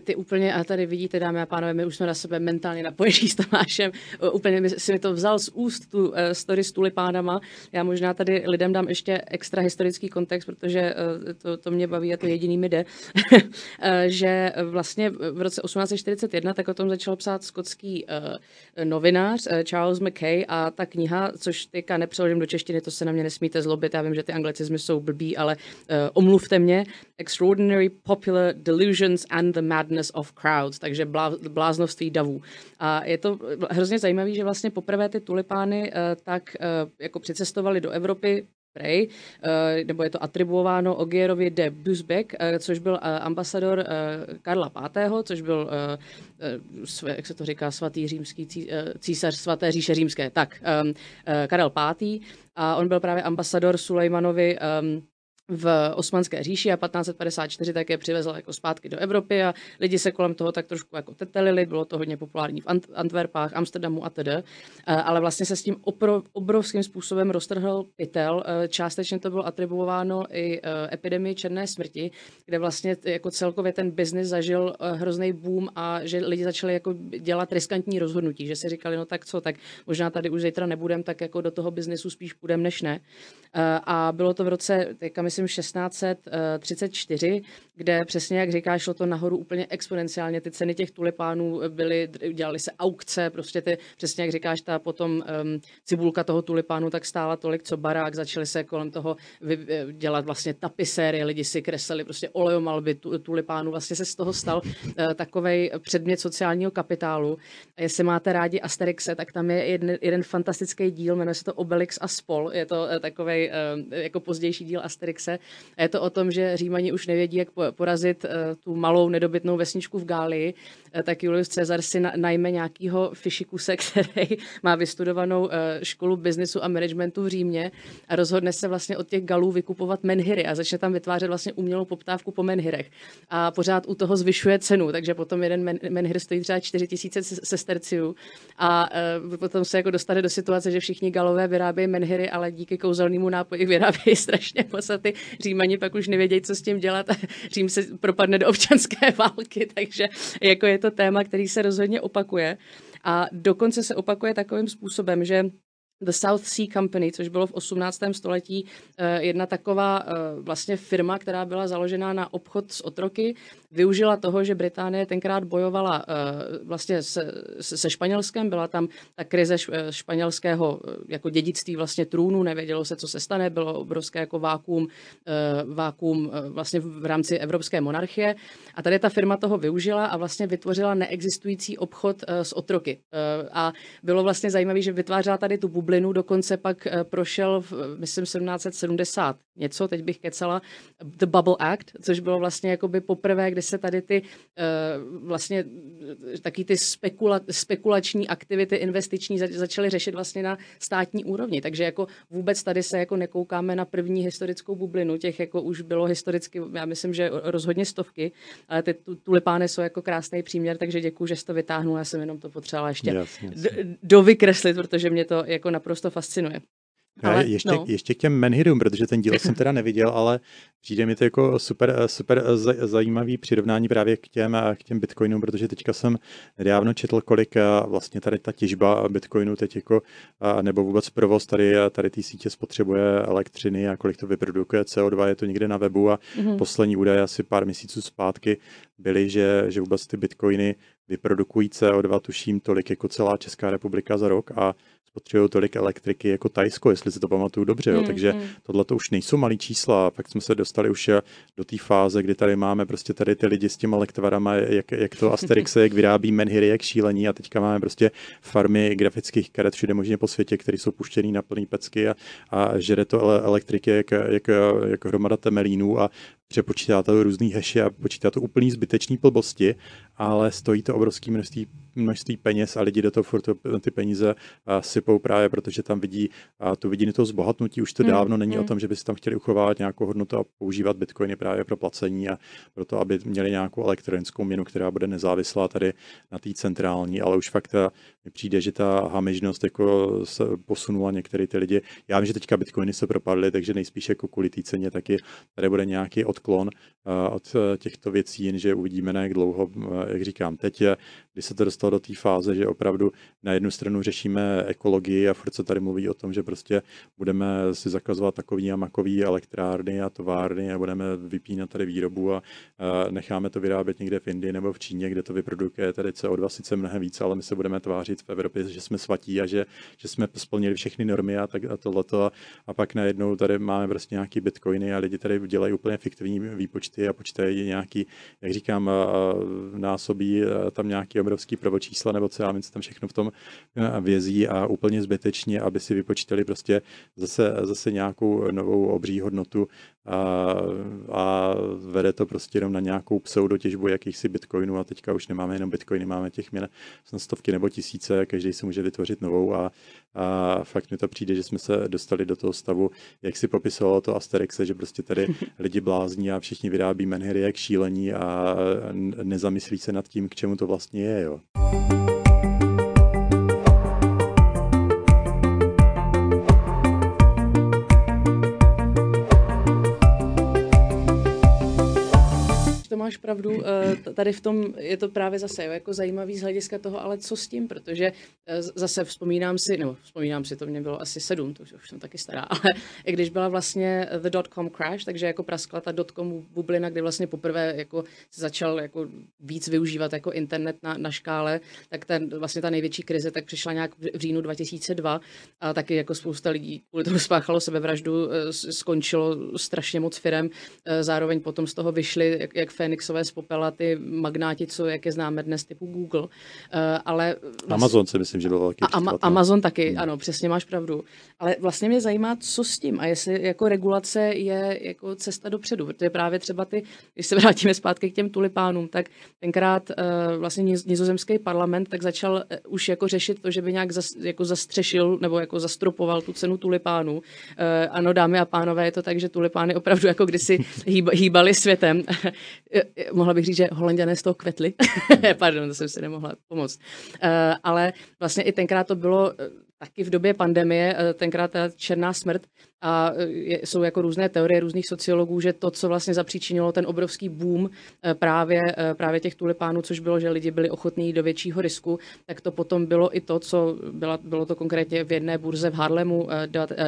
Ty úplně, a tady vidíte, dámy a pánové, my už jsme na sebe mentálně napojení s Tomášem, úplně si mi to vzal z úst tu uh, story s tulipánama. Já možná tady lidem dám ještě extra historický kontext, protože uh, to, to mě baví a to jediný mi jde, [LAUGHS] že vlastně v roce 1841 tak o tom začal psát skotský novinář Charles Mackay a ta kniha, což teďka nepřeložím do češtiny, to se na mě nesmíte zlobit, já vím, že ty anglicizmy jsou blbý, ale omluvte mě. Extraordinary Popular Delusions and the Madness madness of crowds, takže blá, davů. A je to hrozně zajímavé, že vlastně poprvé ty tulipány uh, tak uh, jako přicestovali do Evropy Prej, uh, nebo je to atribuováno Ogierovi de Busbeck, což byl ambasador Karla V., což byl, jak se to říká, svatý římský císař svaté říše římské, tak, Karel V. A on byl právě ambasador Sulejmanovi v Osmanské říši a 1554 také přivezl jako zpátky do Evropy a lidi se kolem toho tak trošku jako tetelili, bylo to hodně populární v Antwerpách, Amsterdamu a tedy, ale vlastně se s tím obrovským způsobem roztrhl pytel. E, částečně to bylo atribuováno i e, epidemii černé smrti, kde vlastně jako celkově ten biznis zažil hrozný boom a že lidi začali jako dělat riskantní rozhodnutí, že si říkali, no tak co, tak možná tady už zítra nebudem, tak jako do toho biznesu spíš půjdem než ne. A bylo to v roce, teďka myslím 1634, kde přesně, jak říkáš, šlo to nahoru úplně exponenciálně. Ty ceny těch tulipánů byly, dělali se aukce, prostě ty, přesně jak říkáš, ta potom um, cibulka toho tulipánu tak stála tolik, co barák, začaly se kolem toho vy, eh, dělat vlastně tapisérie, lidi si kreslili prostě oleomalby tulipánu, vlastně se z toho stal uh, eh, takový předmět sociálního kapitálu. A jestli máte rádi Asterixe, tak tam je jeden, jeden fantastický díl, jmenuje se to Obelix a spol, je to uh, takový uh, jako pozdější díl Asterixe a je to o tom, že Římani už nevědí, jak porazit uh, tu malou nedobytnou vesničku v Gálii, tak Julius Caesar si na, najme nějakýho fišikuse, [LAUGHS] který má vystudovanou uh, školu biznesu a managementu v Římě a rozhodne se vlastně od těch Galů vykupovat menhiry a začne tam vytvářet vlastně umělou poptávku po menhirech. A pořád u toho zvyšuje cenu, takže potom jeden men, menhir stojí třeba 4000 sesterciů a uh, potom se jako dostane do situace, že všichni Galové vyrábějí menhiry, ale díky kouzelnému nápoji vyrábějí [LAUGHS] strašně moc a ty Římani pak už nevědějí, co s tím dělat a [LAUGHS] Řím se propadne do občanské války, takže jako je to téma, který se rozhodně opakuje. A dokonce se opakuje takovým způsobem, že The South Sea Company, což bylo v 18. století eh, jedna taková eh, vlastně firma, která byla založena na obchod s otroky, využila toho, že Británie tenkrát bojovala eh, vlastně se, se Španělskem, byla tam ta krize španělského jako dědictví vlastně trůnu, nevědělo se, co se stane, bylo obrovské jako vákuum, vákuum vlastně v rámci evropské monarchie a tady ta firma toho využila a vlastně vytvořila neexistující obchod s otroky. A bylo vlastně zajímavé, že vytvářela tady tu bublinu, dokonce pak eh, prošel, v, myslím, 1770 něco, teď bych kecala, The Bubble Act, což bylo vlastně jakoby poprvé, kdy se tady ty eh, vlastně taky ty spekula, spekulační aktivity investiční začaly řešit vlastně na státní úrovni. Takže jako vůbec tady se jako nekoukáme na první historickou bublinu, těch jako už bylo historicky, já myslím, že rozhodně stovky, ale ty tulipány jsou jako krásný příměr, takže děkuji, že jsi to vytáhnul, já jsem jenom to potřebovala ještě jasně, jasně. dovykreslit, protože mě to jako naprosto fascinuje. Ale, ještě, no. ještě k těm menhidům, protože ten díl jsem [LAUGHS] teda neviděl, ale přijde mi to jako super, super zajímavý přirovnání právě k těm, k těm bitcoinům, protože teďka jsem nedávno četl, kolik vlastně tady ta těžba bitcoinu teď jako, nebo vůbec provoz tady, tady té sítě spotřebuje elektřiny a kolik to vyprodukuje CO2, je to někde na webu a mm-hmm. poslední údaje asi pár měsíců zpátky byly, že, že vůbec ty bitcoiny vyprodukují CO2, tuším, tolik jako celá Česká republika za rok a spotřebují tolik elektriky jako Tajsko, jestli si to pamatuju dobře. Jo. Mm, Takže mm. tohle to už nejsou malý čísla. Pak jsme se dostali už do té fáze, kdy tady máme prostě tady ty lidi s těma lektvarama, jak, jak to Asterix, [LAUGHS] jak vyrábí menhiry, jak šílení a teďka máme prostě farmy grafických karet všude možně po světě, které jsou puštěné na plný pecky a, a žere to elektriky jak, jak, jak hromada temelínů a přepočítá to různý heše a počítá to úplný zbytečný blbosti, ale stojí to obrovský množství, množství peněz a lidi do toho furt ty peníze sypou právě, protože tam vidí tu vidí to zbohatnutí. Už to hmm. dávno není hmm. o tom, že by si tam chtěli uchovávat nějakou hodnotu a používat bitcoiny právě pro placení a pro to, aby měli nějakou elektronickou měnu, která bude nezávislá tady na té centrální, ale už fakt mi přijde, že ta hamižnost jako se posunula některé ty lidi. Já vím, že teďka bitcoiny se propadly, takže nejspíš jako kvůli té ceně taky tady bude nějaký odklon eh, od eh, těchto věcí, jenže uvidíme na jak dlouho, eh, jak říkám, teď je, když se to dostalo do té fáze, že opravdu na jednu stranu řešíme ekologii a furt se tady mluví o tom, že prostě budeme si zakazovat takový a makový elektrárny a továrny a budeme vypínat tady výrobu a necháme to vyrábět někde v Indii nebo v Číně, kde to vyprodukuje tady CO2 sice mnohem více, ale my se budeme tvářit v Evropě, že jsme svatí a že, že jsme splnili všechny normy a tak a tohleto. A, a pak najednou tady máme prostě nějaký bitcoiny a lidi tady dělají úplně fiktivní efektivní výpočty a počítají nějaký, jak říkám, násobí tam nějaký obrovský prvočísla nebo co já vím, co tam všechno v tom vězí a úplně zbytečně, aby si vypočítali prostě zase, zase nějakou novou obří hodnotu a, a vede to prostě jenom na nějakou pseudotěžbu jakýchsi bitcoinů a teďka už nemáme jenom bitcoiny, máme těch měn stovky nebo tisíce, každý si může vytvořit novou a, a fakt mi to přijde, že jsme se dostali do toho stavu, jak si popisovalo to Asterixe, že prostě tady [LAUGHS] lidi blázní a všichni vyrábí menhery jak šílení a nezamyslí se nad tím, k čemu to vlastně je. Jo. Máš pravdu, eh, tady v tom je to právě zase jako zajímavý z hlediska toho, ale co s tím, protože eh, zase vzpomínám si, nebo vzpomínám si, to mě bylo asi sedm, to už, už jsem taky stará, [LAUGHS] ale když byla vlastně the dot-com crash, takže jako praskla ta dot-com bublina, kdy vlastně poprvé jako začal jako víc využívat jako internet na, na škále, tak ten, vlastně ta největší krize tak přišla nějak v říjnu 2002 a taky jako spousta lidí kvůli toho spáchalo sebevraždu, eh, skončilo strašně moc firem, zároveň potom z toho vyšly jak, jak Phoenixové z popela ty magnáti, co jak je známe dnes typu Google. Uh, ale vlastně, Amazon si myslím, že byl velký a, Amazon taky, hmm. ano, přesně máš pravdu. Ale vlastně mě zajímá, co s tím a jestli jako regulace je jako cesta dopředu, protože právě třeba ty, když se [LAUGHS] vrátíme zpátky k těm tulipánům, tak tenkrát uh, vlastně nizozemský parlament tak začal uh, už jako řešit to, že by nějak zas, jako zastřešil nebo jako zastropoval tu cenu tulipánů. Uh, ano, dámy a pánové, je to tak, že tulipány opravdu jako kdysi [LAUGHS] hýb, hýbaly světem. [LAUGHS] mohla bych říct, že holanděné z toho kvetli. [LAUGHS] Pardon, to jsem si nemohla pomoct. Uh, ale vlastně i tenkrát to bylo taky v době pandemie, tenkrát ta černá smrt, a jsou jako různé teorie různých sociologů, že to, co vlastně zapříčinilo ten obrovský boom právě, právě těch tulipánů, což bylo, že lidi byli ochotní do většího risku, tak to potom bylo i to, co byla, bylo to konkrétně v jedné burze v Harlemu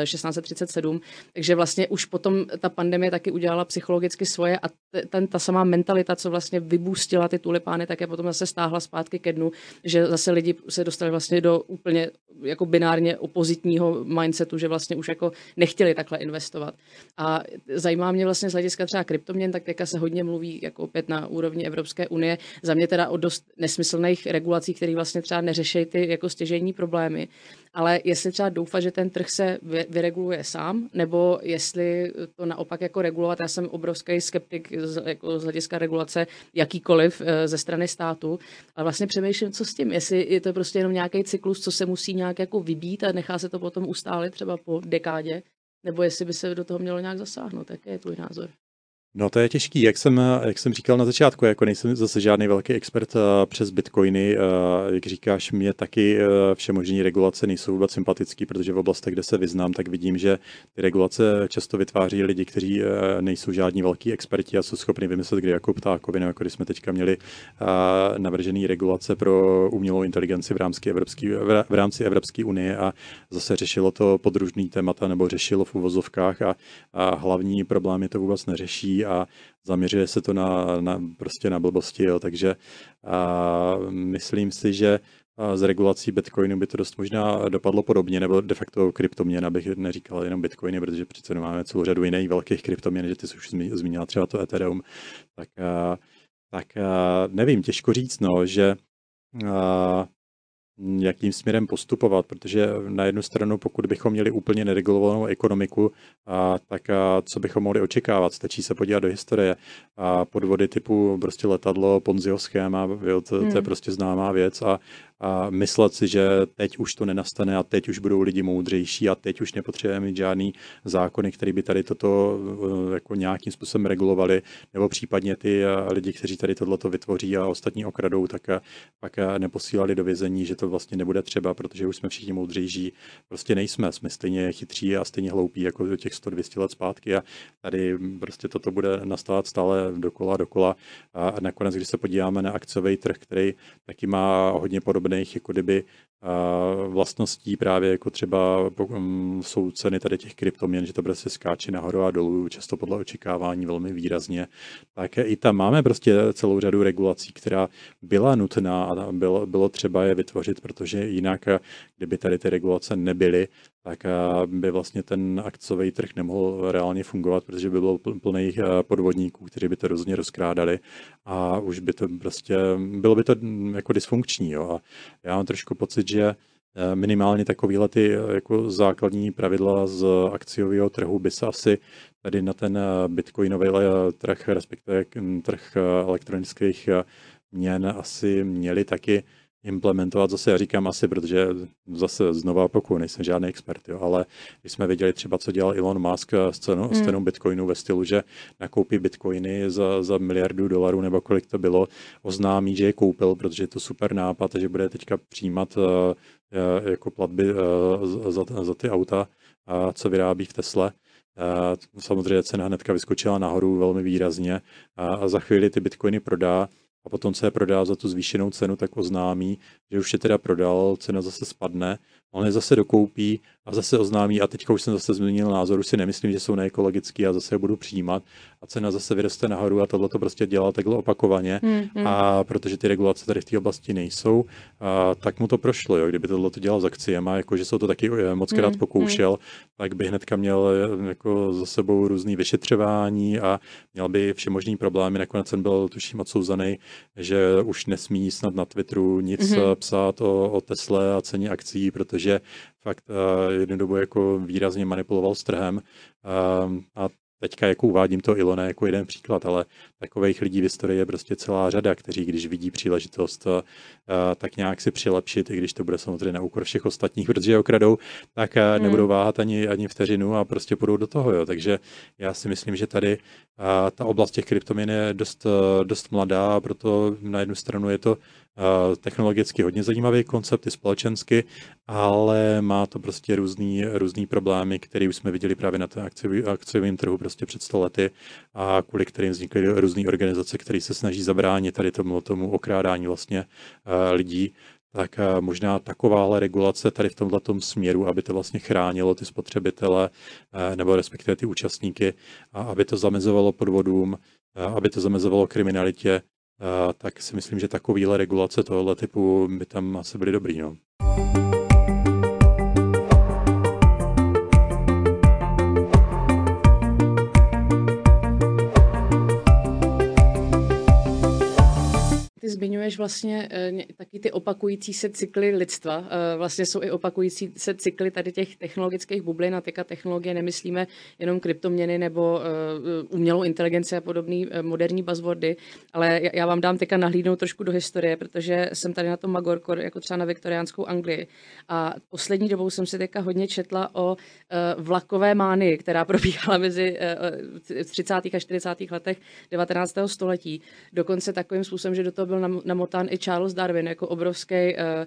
1637. Takže vlastně už potom ta pandemie taky udělala psychologicky svoje a ten, ta samá mentalita, co vlastně vybůstila ty tulipány, tak je potom zase stáhla zpátky ke dnu, že zase lidi se dostali vlastně do úplně jako binárně opozitního mindsetu, že vlastně už jako nechtěli takhle investovat. A zajímá mě vlastně z hlediska třeba kryptoměn, tak teďka se hodně mluví jako opět na úrovni Evropské unie. Za mě teda o dost nesmyslných regulacích, které vlastně třeba neřeší ty jako stěžení problémy. Ale jestli třeba doufat, že ten trh se vyreguluje sám, nebo jestli to naopak jako regulovat, já jsem obrovský skeptik z, jako z hlediska regulace jakýkoliv eh, ze strany státu, ale vlastně přemýšlím, co s tím, jestli je to prostě jenom nějaký cyklus, co se musí nějak jako vybít a nechá se to potom ustálit třeba po dekádě, nebo jestli by se do toho mělo nějak zasáhnout, jaký je tvůj názor? No to je těžký, jak jsem, jak jsem říkal na začátku, jako nejsem zase žádný velký expert eh, přes bitcoiny, eh, jak říkáš, mě taky eh, možné regulace nejsou vůbec sympatický, protože v oblastech, kde se vyznám, tak vidím, že ty regulace často vytváří lidi, kteří nejsou žádní velký experti a jsou schopni vymyslet, kdy jako ptákoviny, jako když jsme teďka měli navržený regulace pro umělou inteligenci v rámci Evropské, v rámci Evropské unie a zase řešilo to podružný témata nebo řešilo v uvozovkách a, a hlavní problémy to vůbec neřeší a zaměřuje se to na, na prostě na blbosti, jo. takže a myslím si, že z regulací Bitcoinu by to dost možná dopadlo podobně, nebo de facto kryptoměn, abych neříkal jenom Bitcoiny, protože přece máme celou řadu jiných velkých kryptoměn, že ty jsi už zmínila třeba to Ethereum, tak, tak nevím, těžko říct, no, že jakým směrem postupovat, protože na jednu stranu, pokud bychom měli úplně neregulovanou ekonomiku, a, tak a, co bychom mohli očekávat? Stačí se podívat do historie. A podvody typu prostě letadlo, Ponziho schéma, jo, to, hmm. to je hmm. prostě známá věc a, a myslet si, že teď už to nenastane a teď už budou lidi moudřejší a teď už nepotřebujeme mít žádný zákony, které by tady toto eh, jako nějakým způsobem regulovali, nebo případně ty eh, lidi, kteří tady tohleto vytvoří a ostatní okradou, tak eh, pak neposílali do vězení, že to vlastně nebude třeba, protože už jsme všichni moudřejší. Prostě nejsme, jsme stejně chytří a stejně hloupí jako do těch 100-200 let zpátky a tady prostě toto bude nastávat stále dokola, dokola a nakonec, když se podíváme na akciový trh, který taky má hodně podobné podobných jako kdyby vlastností právě jako třeba mm, jsou ceny tady těch kryptoměn, že to prostě skáče nahoru a dolů, často podle očekávání velmi výrazně, tak i tam máme prostě celou řadu regulací, která byla nutná a bylo, bylo třeba je vytvořit, protože jinak, kdyby tady ty regulace nebyly, tak by vlastně ten akciový trh nemohl reálně fungovat, protože by byl plný podvodníků, kteří by to různě rozkrádali a už by to prostě, bylo by to mm, jako dysfunkční. Jo. A já mám trošku pocit, že eh, minimálně takovýhle ty eh, jako základní pravidla z akciového trhu by se asi tady na ten eh, bitcoinový trh, respektive mm, trh elektronických měn asi měli taky implementovat zase, já říkám asi, protože zase znova pokud nejsem žádný expert, jo, ale když jsme viděli třeba, co dělal Elon Musk s cenou, mm. s cenou bitcoinu ve stylu, že nakoupí bitcoiny za, za miliardu dolarů nebo kolik to bylo, oznámí, že je koupil, protože je to super nápad a že bude teďka přijímat uh, jako platby uh, za, za ty auta, uh, co vyrábí v Tesle. Samozřejmě cena hnedka vyskočila nahoru velmi výrazně a za chvíli ty bitcoiny prodá a potom se je prodá za tu zvýšenou cenu, tak oznámí, že už je teda prodal, cena zase spadne, on je zase dokoupí a zase oznámí a teďka už jsem zase změnil názor, už si nemyslím, že jsou neekologický a zase je budu přijímat a cena zase vyroste nahoru a tohle to prostě dělá takhle opakovaně mm, mm. a protože ty regulace tady v té oblasti nejsou, a, tak mu to prošlo, jo. kdyby tohle to dělal s akciemi, jakože se to taky eh, moc krát mm, pokoušel, mm. tak by hnedka měl eh, jako za sebou různý vyšetřování a měl by všemožný problémy, nakonec jsem byl tuším odsouzený, že už nesmí snad na Twitteru nic mm-hmm. psát o, o Tesle a ceně akcí, protože fakt uh, jednu dobu jako výrazně manipuloval s trhem uh, a teďka jako uvádím to Ilona jako jeden příklad, ale takových lidí v historii je prostě celá řada, kteří když vidí příležitost tak nějak si přilepšit, i když to bude samozřejmě na úkor všech ostatních, protože je okradou, tak uh, hmm. nebudou váhat ani, ani vteřinu a prostě půjdou do toho. Jo. Takže já si myslím, že tady uh, ta oblast těch kryptoměn je dost, dost mladá, proto na jednu stranu je to technologicky hodně zajímavý koncept i společensky, ale má to prostě různý, různý problémy, které už jsme viděli právě na tom akciovém trhu prostě před 100 lety a kvůli kterým vznikly různé organizace, které se snaží zabránit tady tomu, tomu okrádání vlastně lidí tak eh, možná takováhle regulace tady v tomto směru, aby to vlastně chránilo ty spotřebitele eh, nebo respektive ty účastníky, a aby to zamezovalo podvodům, eh, aby to zamezovalo kriminalitě, tak si myslím, že takovýhle regulace tohoto typu by tam asi byly dobrý. No. Zmiňuješ vlastně uh, taky ty opakující se cykly lidstva. Uh, vlastně jsou i opakující se cykly tady těch technologických bublin a teďka technologie nemyslíme jenom kryptoměny nebo uh, umělou inteligenci a podobné moderní buzzwordy, ale já, vám dám teďka nahlídnout trošku do historie, protože jsem tady na tom Magorko, jako třeba na viktoriánskou Anglii a poslední dobou jsem si teďka hodně četla o vlakové mány, která [LAUGHS] probíhala mezi uh, 30. a 40. letech 19. století. Dokonce takovým způsobem, že do toho byl namotán i Charles Darwin jako obrovský uh, uh,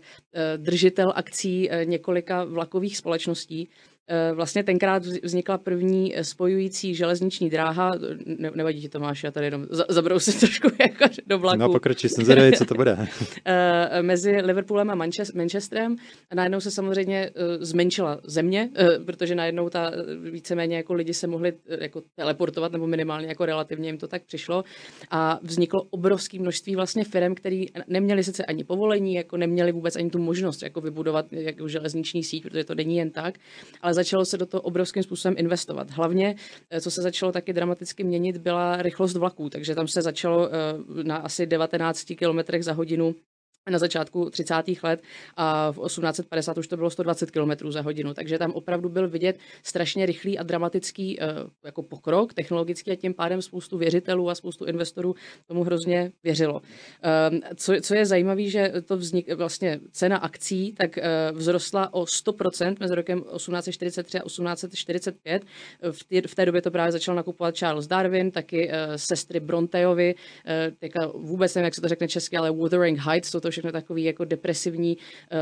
držitel akcí uh, několika vlakových společností. Eh, vlastně tenkrát vznikla první eh, spojující železniční dráha, ne, nevadí ti Tomáš, já tady jenom zabrousit [LAUGHS] trošku jako do vlaku. No pokračuj, jsem zvědavý, co to bude. [LAUGHS] [LAUGHS] Eh, mezi Liverpoolem a Manchesterem najednou se samozřejmě zmenšila země, protože najednou ta víceméně jako lidi se mohli jako teleportovat, nebo minimálně jako relativně jim to tak přišlo a vzniklo obrovské množství vlastně firm, které neměli sice ani povolení, jako neměli vůbec ani tu možnost jako vybudovat jako železniční síť, protože to není jen tak, ale začalo se do toho obrovským způsobem investovat. Hlavně, eh, co se začalo taky dramaticky měnit, byla rychlost vlaků, takže tam se začalo eh, na asi 19 km za hodinu na začátku 30. let a v 1850 už to bylo 120 km za hodinu, takže tam opravdu byl vidět strašně rychlý a dramatický uh, jako pokrok technologický a tím pádem spoustu věřitelů a spoustu investorů tomu hrozně věřilo. Uh, co, co je zajímavé, že to vznik, vlastně cena akcí tak uh, vzrostla o 100% mezi rokem 1843 a 1845. V, tý, v té době to právě začal nakupovat Charles Darwin, taky sestry Bronteovi, teďka vůbec nevím, jak se to řekne česky, ale Wuthering Heights, to všechno takový jako depresivní eh,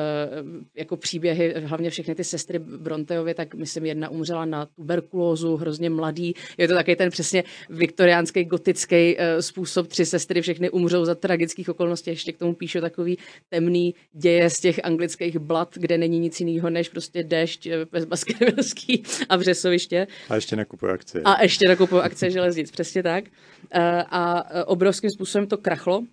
jako příběhy, hlavně všechny ty sestry Bronteovy, tak myslím jedna umřela na tuberkulózu, hrozně mladý. Je to taky ten přesně viktoriánský, gotický eh, způsob, tři sestry všechny umřou za tragických okolností. Ještě k tomu píšu takový temný děje z těch anglických blad, kde není nic jiného než prostě déšť, bez eh, a vřesoviště. A ještě nakupují akcie. A ještě nakupují akcie železnic, přesně tak. A obrovským způsobem to krachlo,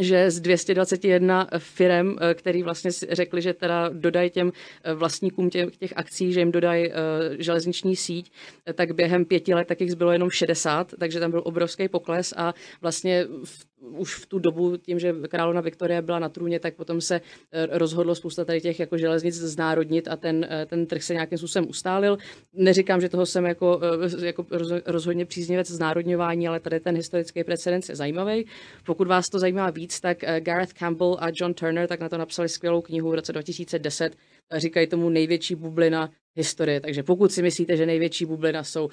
že z 221 firm, eh, který vlastně řekli, že teda dodají těm eh, vlastníkům těch, těch akcí, že jim dodají železniční síť, tak během pěti let tak jich zbylo jenom 60, takže tam byl obrovský pokles a vlastně v už v tu dobu, tím, že královna Viktorie byla na trůně, tak potom se eh, rozhodlo spousta tady těch jako železnic znárodnit a ten, eh, ten trh se nějakým způsobem ustálil. Neříkám, že toho jsem jako, eh, jako rozhodně příznivec znárodňování, ale tady ten historický precedens je zajímavý. Pokud vás to zajímá víc, tak Gareth Campbell a John Turner tak na to napsali skvělou knihu v roce 2010, říkají tomu největší bublina historie. Takže pokud si myslíte, že největší bublina jsou uh,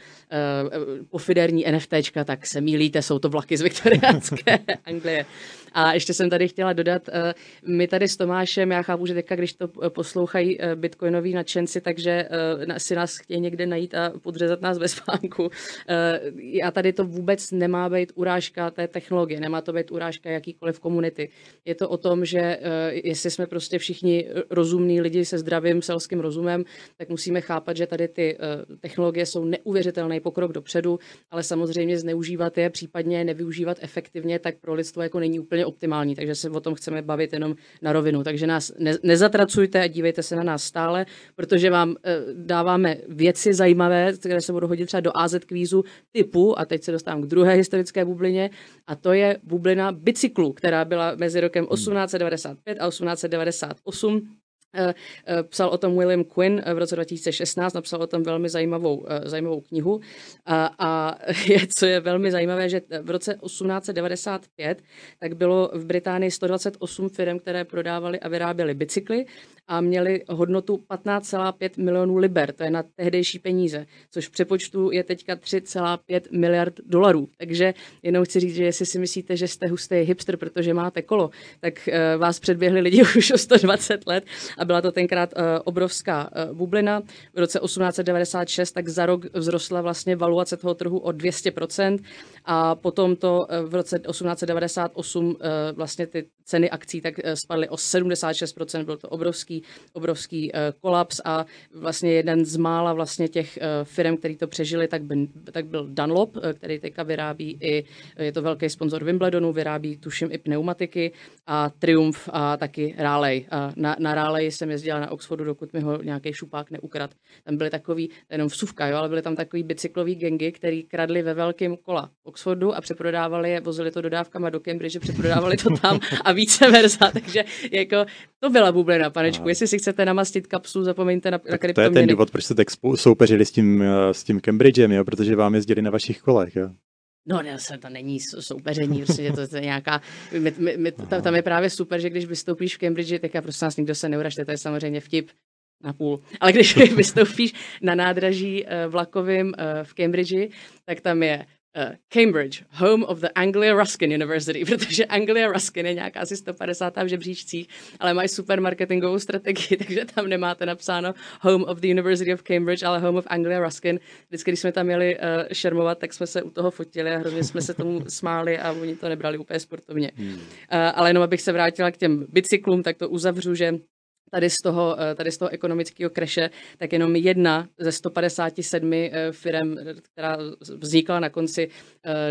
pofiderní NFTčka, tak se mílíte, jsou to vlaky z viktoriánské [LAUGHS] Anglie. A ještě jsem tady chtěla dodat, uh, my tady s Tomášem, já chápu, že teďka, když to poslouchají uh, bitcoinoví nadšenci, takže uh, si nás chtějí někde najít a podřezat nás ve spánku. Uh, a tady to vůbec nemá být urážka té technologie, nemá to být urážka jakýkoliv komunity. Je to o tom, že uh, jestli jsme prostě všichni rozumní lidi se zdravým selským rozumem, tak musíme chápat, že tady ty uh, technologie jsou neuvěřitelný pokrok dopředu, ale samozřejmě zneužívat je, případně nevyužívat efektivně, tak pro lidstvo jako není úplně optimální, takže se o tom chceme bavit jenom na rovinu. Takže nás ne, nezatracujte a dívejte se na nás stále, protože vám uh, dáváme věci zajímavé, které se budou hodit třeba do AZ kvízu typu, a teď se dostávám k druhé historické bublině, a to je bublina bicyklu, která byla mezi rokem 1895 a 1898 Eh, eh, psal o tom William Quinn eh, v roce 2016, napsal o tom velmi zajímavou, zajímavou knihu. A, a [LAUGHS] je, co je velmi zajímavé, že v roce 1895 tak bylo v Británii 128 firm, které prodávaly a vyráběly bicykly a měli hodnotu 15,5 milionů liber, to je na tehdejší peníze, což v přepočtu je teďka 3,5 miliard dolarů. Takže jenom chci říct, že jestli si myslíte, že jste hustý hipster, protože máte kolo, tak vás předběhli lidi [LAUGHS] už o 120 let a byla to tenkrát uh, obrovská uh, bublina. V roce 1896 tak za rok vzrostla vlastně valuace toho trhu o 200% a potom to uh, v roce 1898 uh, vlastně ty ceny akcí tak spadly o 76%, byl to obrovský, obrovský kolaps a vlastně jeden z mála vlastně těch firm, který to přežili, tak, by, tak byl Dunlop, který teďka vyrábí i, je to velký sponzor Wimbledonu, vyrábí tuším i pneumatiky a Triumph a taky Raleigh. A na, na Raleigh jsem jezdila na Oxfordu, dokud mi ho nějaký šupák neukrad. Tam byly takový, jenom vsuvka, jo, ale byly tam takový bicyklový gengy, který kradli ve velkém kola Oxfordu a přeprodávali je, vozili to dodávkama do Cambridge, přeprodávali to tam a více verza, [LAUGHS] takže jako to byla bublina, panečku. Jestli si chcete namastit kapsu, zapomeňte na, na kryptoměny. To je ten důvod, proč jste tak soupeřili s tím, eh, s tím Cambridgem, jo? protože vám jezdili na vašich kolech. Jo? No, ne, to není soupeření, prostě to, to je nějaká, my, my, my, tam, tam je právě super, že když vystoupíš v Cambridge, tak já prostě nás nikdo se neuražte, to je samozřejmě vtip na půl. Ale když [LAUGHS] vystoupíš na nádraží uh, vlakovým uh, v Cambridge, tak tam je Cambridge, home of the Anglia Ruskin University, [LAUGHS] protože Anglia Ruskin je nějaká asi 150. v žebříčcích, ale mají super marketingovou strategii, [LAUGHS] takže tam nemáte napsáno home of the University of Cambridge, ale home of Anglia Ruskin. Vždycky, když jsme tam měli uh, šermovat, tak jsme se u toho fotili a hrozně jsme se tomu [LAUGHS] smáli a oni to nebrali úplně sportovně. Hmm. Uh, ale jenom abych se vrátila k těm bicyklům, tak to uzavřu, že tady z toho, eh, tady z toho ekonomického kreše, tak jenom jedna ze 157 firm, která vznikla na konci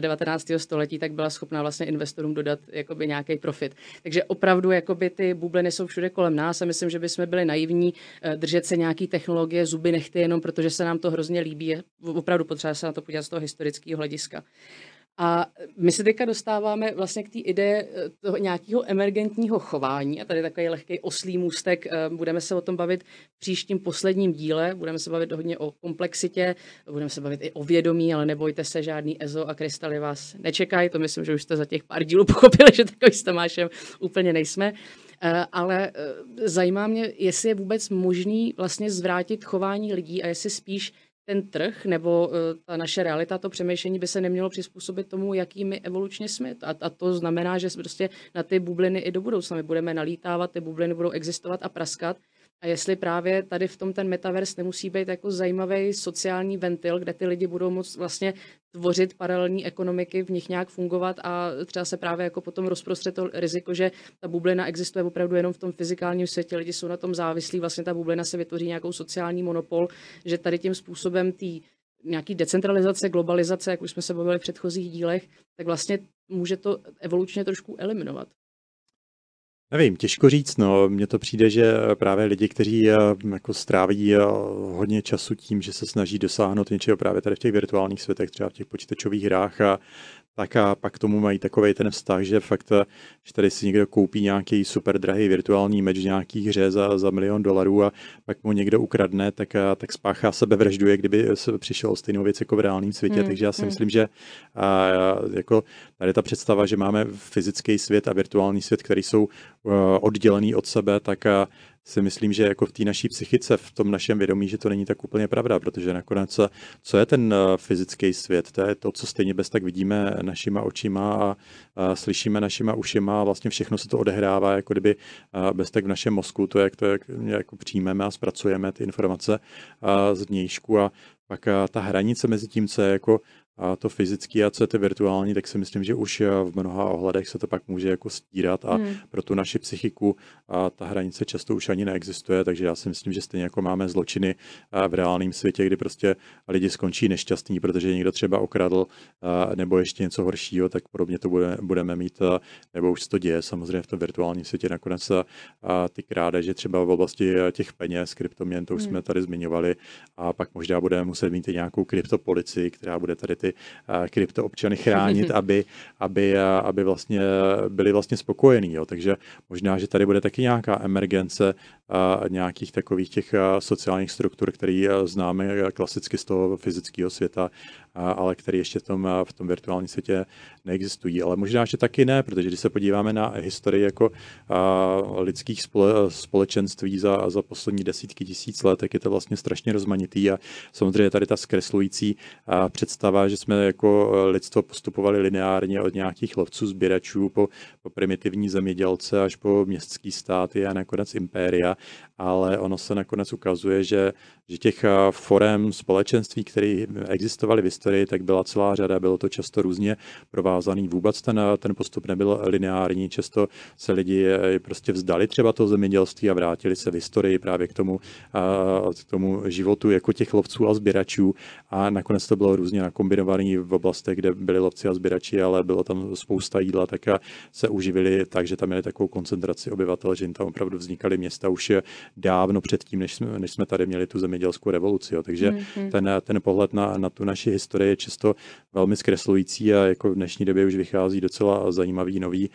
19. Eh, století, tak byla schopná vlastně investorům dodat jakoby nějaký profit. Takže opravdu jakoby ty bubliny jsou všude kolem nás a myslím, že bychom byli naivní eh, držet se nějaký technologie zuby nechty jenom protože se nám to hrozně líbí. Opravdu potřeba se na to podívat z toho historického hlediska. A my se teďka dostáváme vlastně k té ideje eh, toho nějakého emergentního chování a tady takový lehký oslý můstek. Eh, budeme se o tom bavit v příštím posledním díle, budeme se bavit hodně o komplexitě, budeme se bavit i o vědomí, ale nebojte se, žádný EZO a krystaly vás nečekají, to myslím, že už jste za těch pár dílů [LAUGHS] pochopili, že takový s Tomášem úplně nejsme. Eh, ale zajímá mě, jestli je vůbec možný vlastně zvrátit chování lidí a jestli spíš ten trh nebo uh, ta naše realita, to přemýšlení by se nemělo přizpůsobit tomu, jaký my evolučně jsme. A, a to znamená, že prostě na ty bubliny i do budoucna my budeme nalítávat, ty bubliny budou existovat a praskat a jestli právě tady v tom ten metaverse nemusí být jako zajímavý sociální ventil, kde ty lidi budou moct vlastně tvořit paralelní ekonomiky, v nich nějak fungovat a třeba se právě jako potom rozprostře to riziko, že ta bublina existuje opravdu jenom v tom fyzikálním světě, lidi jsou na tom závislí, vlastně ta bublina se vytvoří nějakou sociální monopol, že tady tím způsobem tý nějaký decentralizace, globalizace, jak už jsme se bavili v předchozích dílech, tak vlastně může to evolučně trošku eliminovat. Nevím, těžko říct, no. Mně to přijde, že právě lidi, kteří eh, jako stráví eh, hodně času tím, že se snaží dosáhnout něčeho právě tady v těch virtuálních světech, třeba v těch počítačových hrách a tak a pak tomu mají takový ten vztah, že fakt, eh, že tady si někdo koupí nějaký super drahý virtuální meč v nějaký hře za, za milion dolarů a pak mu někdo ukradne, tak, a, tak spáchá sebevražduje, kdyby se přišel stejnou věc jako v reálném světě. Hmm. Takže já si hmm. myslím, že a, jako tady ta představa, že máme fyzický svět a virtuální svět, který jsou uh, oddělený od sebe, tak a, si myslím, že jako v té naší psychice, v tom našem vědomí, že to není tak úplně pravda, protože nakonec, co je ten eh, fyzický svět, to je to, co stejně bez tak vidíme našima očima a, a slyšíme našima ušima a vlastně všechno se to odehrává, jako kdyby eh, bez tak v našem mozku, to, jak to jak, jako přijmeme a zpracujeme ty informace a z vnějšku a pak ta hranice mezi tím, co je jako a to fyzické a co je to virtuální, tak si myslím, že už eh, v mnoha ohledech se to pak může jako stírat a hmm. pro tu naši psychiku a ta hranice často už ani neexistuje, takže já si myslím, že stejně jako máme zločiny eh, v reálném světě, kdy prostě lidi skončí nešťastní, protože někdo třeba okradl eh, nebo ještě něco horšího, tak podobně to bude, budeme mít, nebo už se to děje samozřejmě v tom virtuálním světě nakonec a ty krádeže třeba v oblasti těch peněz, kryptoměn, to už hmm. jsme tady zmiňovali a pak možná budeme muset mít i nějakou kryptopolicii, která bude tady ty kryptoobčany chránit, [LAUGHS] aby, aby, aby vlastně byli vlastně spokojení. Jo. Takže možná, že tady bude taky nějaká emergence nějakých takových těch sociálních struktur, které známe klasicky z toho fyzického světa, ale které ještě v tom, v tom virtuálním světě neexistují. Ale možná, že taky ne, protože když se podíváme na historii jako lidských společenství za, za poslední desítky tisíc let, tak je to vlastně strašně rozmanitý a samozřejmě tady ta zkreslující představa, že jsme jako lidstvo postupovali lineárně od nějakých lovců, sběračů po, po primitivní zemědělce až po městský státy a nakonec impéria, ale ono se nakonec ukazuje, že, že těch forem společenství, které existovaly v historii, tak byla celá řada, bylo to často různě provázaný. Vůbec ten, ten postup nebyl lineární, často se lidi eh, prostě vzdali třeba toho zemědělství a vrátili se v historii právě k tomu, k tomu životu jako těch lovců a sběračů. A nakonec to bylo různě nakombinované v oblastech, kde byli lovci a sběrači, ale bylo tam spousta jídla, tak se uživili tak, že tam měli takovou koncentraci obyvatel, že jim tam opravdu vznikaly města. Už dávno předtím, než jsme, než jsme tady měli tu zemědělskou revoluci. Jo. Takže mm-hmm. ten, ten pohled na, na tu naši historii je často velmi zkreslující a jako v dnešní době už vychází docela zajímavý nový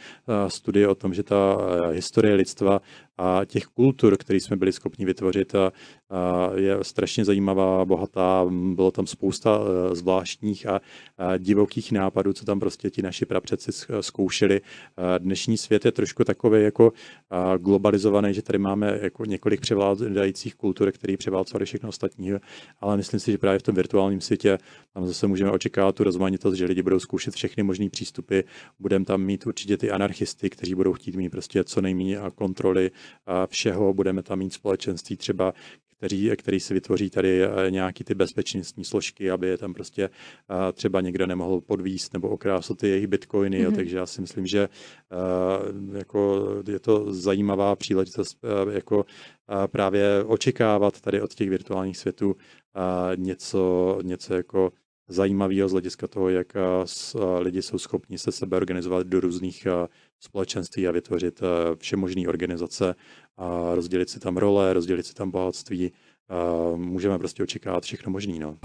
studie o tom, že ta historie lidstva a těch kultur, které jsme byli schopni vytvořit, a, a je strašně zajímavá, bohatá. Bylo tam spousta e, zvláštních a, a divokých nápadů, co tam prostě ti naši prapředci zkoušeli. A dnešní svět je trošku takový jako globalizovaný, že tady máme jako několik převládajících kultur, které převálcovaly všechno ostatní, ale myslím si, že právě v tom virtuálním světě tam zase můžeme očekávat tu rozmanitost, že lidi budou zkoušet všechny možné přístupy. Budeme tam mít určitě ty anarchisty, kteří budou chtít mít prostě co nejméně kontroly všeho, budeme tam mít společenství třeba, který, který si vytvoří tady eh, nějaký ty bezpečnostní složky, aby je tam prostě eh, třeba někdo nemohl podvíst nebo okrásit ty jejich bitcoiny, mm-hmm. mhm. takže já si myslím, že eh, jako je to zajímavá příležitost jako právě očekávat tady od těch virtuálních světů něco, něco jako zajímavého z hlediska toho, jak lidi jsou schopni se sebe organizovat do různých společenství a vytvořit všemožné organizace a rozdělit si tam role, rozdělit si tam bohatství. Můžeme prostě očekávat všechno možné. No.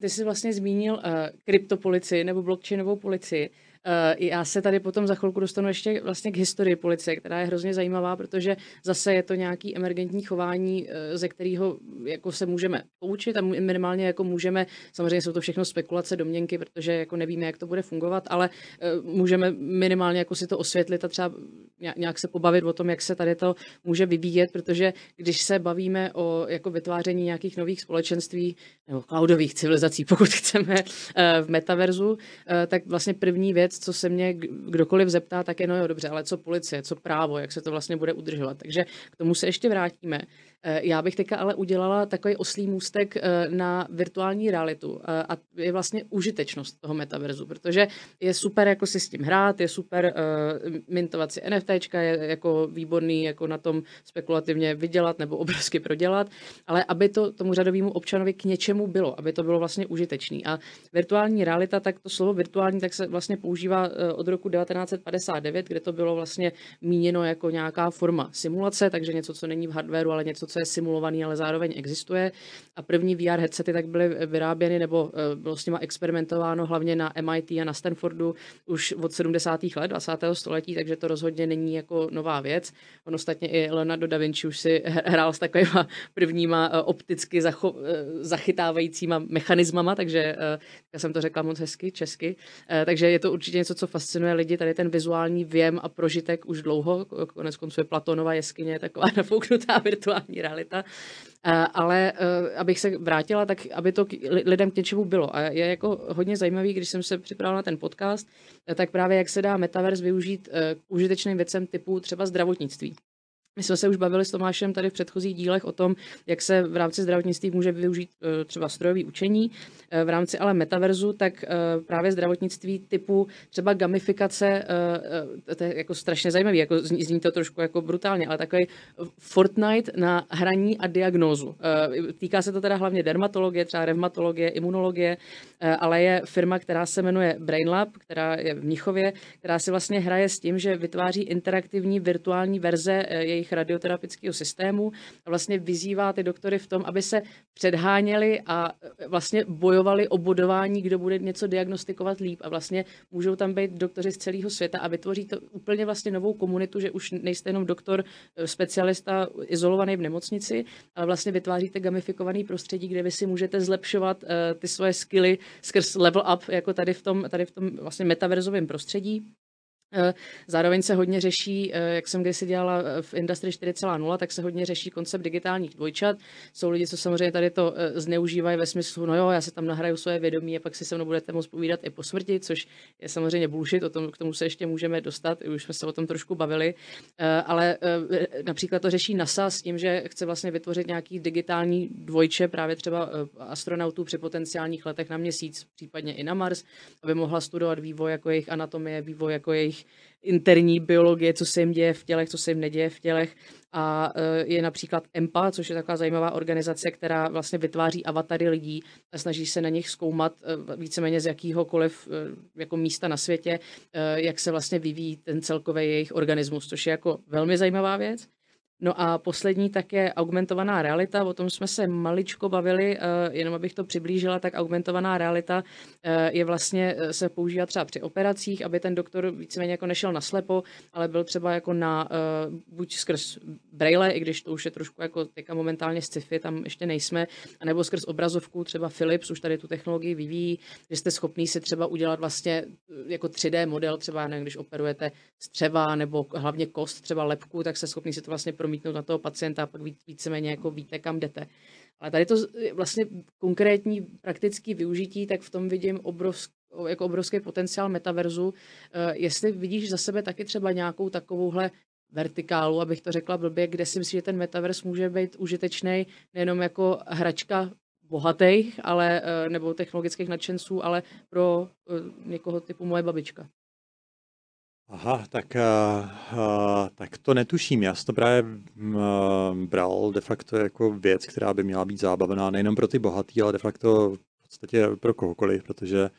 Ty jsi vlastně zmínil uh, kryptopolicii nebo blockchainovou policii. Uh, já se tady potom za chvilku dostanu ještě vlastně k historii policie, která je hrozně zajímavá, protože zase je to nějaký emergentní chování, uh, ze kterého jako se můžeme poučit a minimálně jako můžeme, samozřejmě jsou to všechno spekulace, domněnky, protože jako nevíme, jak to bude fungovat, ale uh, můžeme minimálně jako si to osvětlit a třeba nějak se pobavit o tom, jak se tady to může vyvíjet, protože když se bavíme o jako vytváření nějakých nových společenství nebo cloudových civilizací, [LAUGHS] pokud chceme v metaverzu, tak vlastně první věc, věc, co se mě kdokoliv zeptá, tak je no jo, dobře, ale co policie, co právo, jak se to vlastně bude udržovat. Takže k tomu se ještě vrátíme. Eh, já bych teďka ale udělala takový oslý můstek eh, na virtuální realitu eh, a je vlastně užitečnost toho metaverzu, protože je super jako si s tím hrát, je super mintovat si NFTčka, je jako výborný jako na tom spekulativně vydělat nebo obrovsky prodělat, ale aby to tomu řadovému občanovi k něčemu bylo, aby to bylo vlastně užitečný. A virtuální realita, tak to slovo virtuální, tak se vlastně používá od roku 1959, kde to bylo vlastně míněno jako nějaká forma simulace, takže něco, co není v hardwareu, ale něco, co je simulovaný, ale zároveň existuje. A první VR headsety tak byly vyráběny nebo eh, bylo s nimi experimentováno hlavně na MIT a na Stanfordu už od 70. let 20. století, takže to rozhodně není jako nová věc. On ostatně i Leonardo da Vinci už si hrál s takovýma [LAUGHS] prvníma eh, opticky zacho- eh, zachytávajícíma mechanismama, takže já jsem to řekla moc hezky, česky. Takže je to určitě něco, co fascinuje lidi, tady ten vizuální věm a prožitek už dlouho, konec konců je Platonova jeskyně, taková [LAUGHS] nafouknutá virtuální realita. Eh, ale eh, abych se vrátila, tak aby to lidem k něčemu bylo. A je jako hodně zajímavý, když jsem se připravila na ten podcast, eh, tak právě jak se dá metaverse využít k užitečným věcem typu třeba zdravotnictví. My jsme se už bavili s Tomášem tady v předchozích dílech o tom, jak se v rámci zdravotnictví může využít eh, třeba strojové učení. Eh, v rámci ale metaverzu, tak eh, právě zdravotnictví typu třeba gamifikace, to je jako strašně zajímavý, jako zní to trošku jako brutálně, ale takový Fortnite na hraní a diagnózu. Týká se to teda hlavně dermatologie, třeba revmatologie, imunologie, ale je firma, která se jmenuje BrainLab, která je v Mnichově, která si vlastně hraje s tím, že vytváří interaktivní virtuální verze jejich jejich radioterapeutického systému a vlastně vyzývá ty doktory v tom, aby se předháněli a e, vlastně bojovali o bodování, kdo bude něco diagnostikovat líp a vlastně můžou tam být doktoři z celého světa a vytvoří to úplně vlastně novou komunitu, že už nejste jenom doktor, e, specialista izolovaný v nemocnici, ale vlastně vytváříte gamifikovaný prostředí, kde vy si můžete zlepšovat uh, ty svoje skilly skrz level up, jako tady v tom, tady v tom vlastně metaverzovém prostředí. Eh, zároveň se hodně řeší, eh, jak jsem kdysi dělala eh, v Industry 4.0, tak se hodně řeší koncept digitálních dvojčat. Jsou lidi, co samozřejmě tady to zneužívají ve smyslu, no jo, já se tam nahraju své vědomí a pak si se mnou budete moct povídat i po smrti, což je samozřejmě bullshit, o tom, k tomu se ještě můžeme dostat, už jsme se o tom trošku bavili, ale například to řeší NASA s tím, že chce vlastně vytvořit nějaký digitální dvojče právě třeba astronautů při potenciálních letech na měsíc, případně i na Mars, aby mohla studovat vývoj jako jejich anatomie, vývoj jako jejich interní biologie, co se jim děje v tělech, co se jim neděje v tělech. A e, je například EMPA, což je taková zajímavá organizace, která vlastně vytváří avatary lidí a snaží se na nich zkoumat e, víceméně z jakýhokoliv e, jako místa na světě, jak se vlastně vyvíjí ten celkový jejich organismus, což je jako velmi zajímavá věc. No a poslední tak je augmentovaná realita, o tom jsme se maličko bavili, eh, jenom abych to přiblížila, tak augmentovaná realita eh, je vlastně, eh, se používá třeba při operacích, aby ten doktor víceméně jako nešel na slepo, ale byl třeba jako na, buď skrz braille, i když to už je trošku jako teďka momentálně sci-fi, tam ještě nejsme, anebo skrz obrazovku, třeba Philips už tady tu technologii vyvíjí, že jste schopný si třeba udělat vlastně jako 3D model, třeba nevím, když operujete střeva nebo hlavně kost, třeba lepku, tak se schopný si to vlastně promítnout na toho pacienta a pak víceméně jako víte, kam jdete. Ale tady to vlastně konkrétní praktický využití, tak v tom vidím obrovský jako obrovský potenciál metaverzu. Eh, jestli vidíš za sebe taky třeba nějakou takovouhle vertikálu, abych to řekla blbě, kde si myslím, že ten metaverz může být užitečný nejenom jako hračka bohatých, ale, eh, nebo technologických nadšenců, ale pro eh, někoho typu moje babička. Aha, tak, uh, tak to netuším. Já jsem to právě uh, bral de facto jako věc, která by měla být zábavná nejenom pro ty bohatý, ale de facto v podstatě pro kohokoliv, protože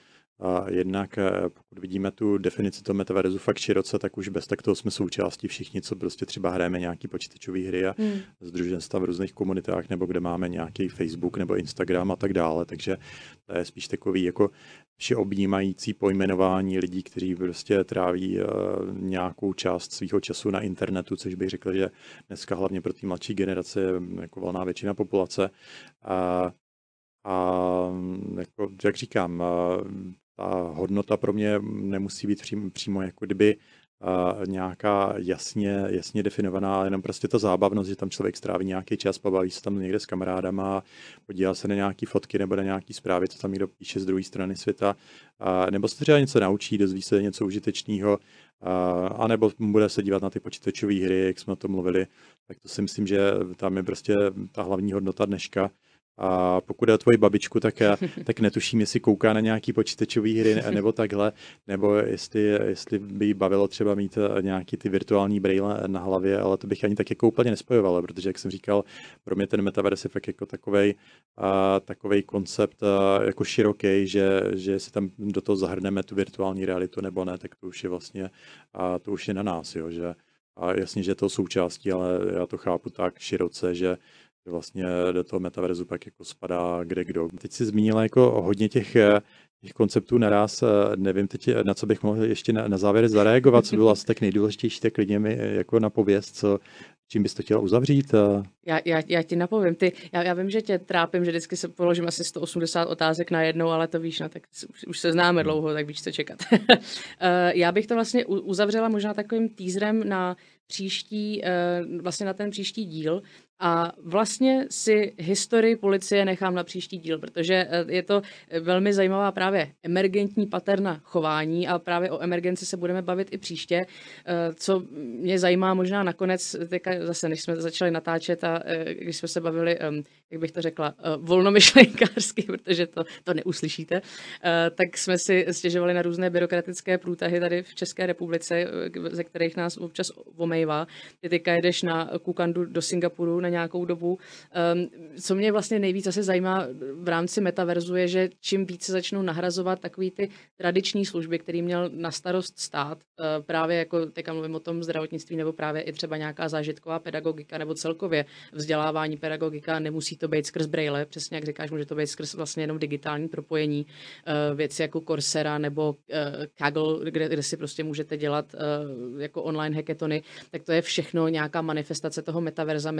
a jednak eh, pokud vidíme tu definici toho metaverzu fakt široce, tak už bez tak toho jsme součástí všichni, co prostě třeba hrajeme nějaký počítačové hry a hmm. združenstva v různých komunitách, nebo kde máme nějaký Facebook nebo Instagram a tak dále. Takže to je spíš takový jako všeobjímající pojmenování lidí, kteří prostě tráví uh, nějakou část svého času na internetu, což bych řekl, že dneska hlavně pro ty mladší generace je jako valná většina populace. A, a jako, jak říkám, ta hodnota pro mě nemusí být přímo, přímo jako kdyby uh, nějaká jasně, jasně definovaná, ale jenom prostě ta zábavnost, že tam člověk stráví nějaký čas, pobaví se tam někde s kamarádama, podívá se na nějaké fotky nebo na nějaké zprávy, co tam někdo píše z druhé strany světa, uh, nebo se třeba něco naučí, dozví se něco užitečného, uh, anebo bude se dívat na ty počítačové hry, jak jsme o tom mluvili, tak to si myslím, že tam je prostě ta hlavní hodnota dneška. A pokud je o tvoji babičku, tak, tak netuším, jestli kouká na nějaký počítačové hry nebo takhle, nebo jestli, jestli by jí bavilo třeba mít eh, nějaký ty virtuální braille na hlavě, ale to bych ani tak jako úplně nespojoval, protože, jak jsem říkal, pro mě ten metaverse je fakt jako takovej, a, takovej koncept a, jako široký, že, že si tam do toho zahrneme tu virtuální realitu nebo ne, tak to už je vlastně, a to už je na nás, jo, že a jasně, že to součástí, ale já to chápu tak široce, že vlastně do toho metaverzu pak jako spadá kde kdo. Teď si zmínila jako hodně těch, eh, těch konceptů naraz, eh, nevím teď, na co bych mohl ještě na, na závěr zareagovat, co bylo asi tak nejdůležitější, tak klidně mi eh, jako na pověst, co, čím bys to chtěla uzavřít? Já, já, já ti napovím. Ty, já, já vím, že tě trápím, že vždycky se položím asi 180 otázek na jednou, ale to víš, no, tak už, už se známe dlouho, tak víš, co čekat. [LAUGHS] já bych to vlastně uzavřela možná takovým teaserem na příští, vlastně na ten příští díl, a vlastně si historii policie nechám na příští díl, protože eh, je to eh, velmi zajímavá právě emergentní paterna chování a právě o emergenci se budeme bavit i příště. Eh, co mě zajímá možná nakonec, teďka zase, než jsme začali natáčet a když jsme se bavili, jak bych to řekla, volnomyšlenkářsky, [LAUGHS] protože to, to neuslyšíte, tak jsme si stěžovali na různé byrokratické průtahy tady v České republice, ze kterých nás občas omejvá. Ty teďka jedeš na Kukandu do Singapuru na nějakou dobu. Co mě vlastně nejvíc asi zajímá v rámci metaverzu je, že čím více začnou nahrazovat takový ty tradiční služby, který měl na starost stát, právě jako teďka mluvím o tom zdravotnictví nebo právě i třeba nějaká zážitková pedagogika nebo celkově vzdělávání pedagogika, nemusí to být skrz braille, přesně jak říkáš, může to být skrz vlastně jenom digitální propojení, uh, věci jako Coursera nebo uh, Kaggle, kde, kde si prostě můžete dělat jako online hacketony, tak to je všechno nějaká manifestace toho metaverza.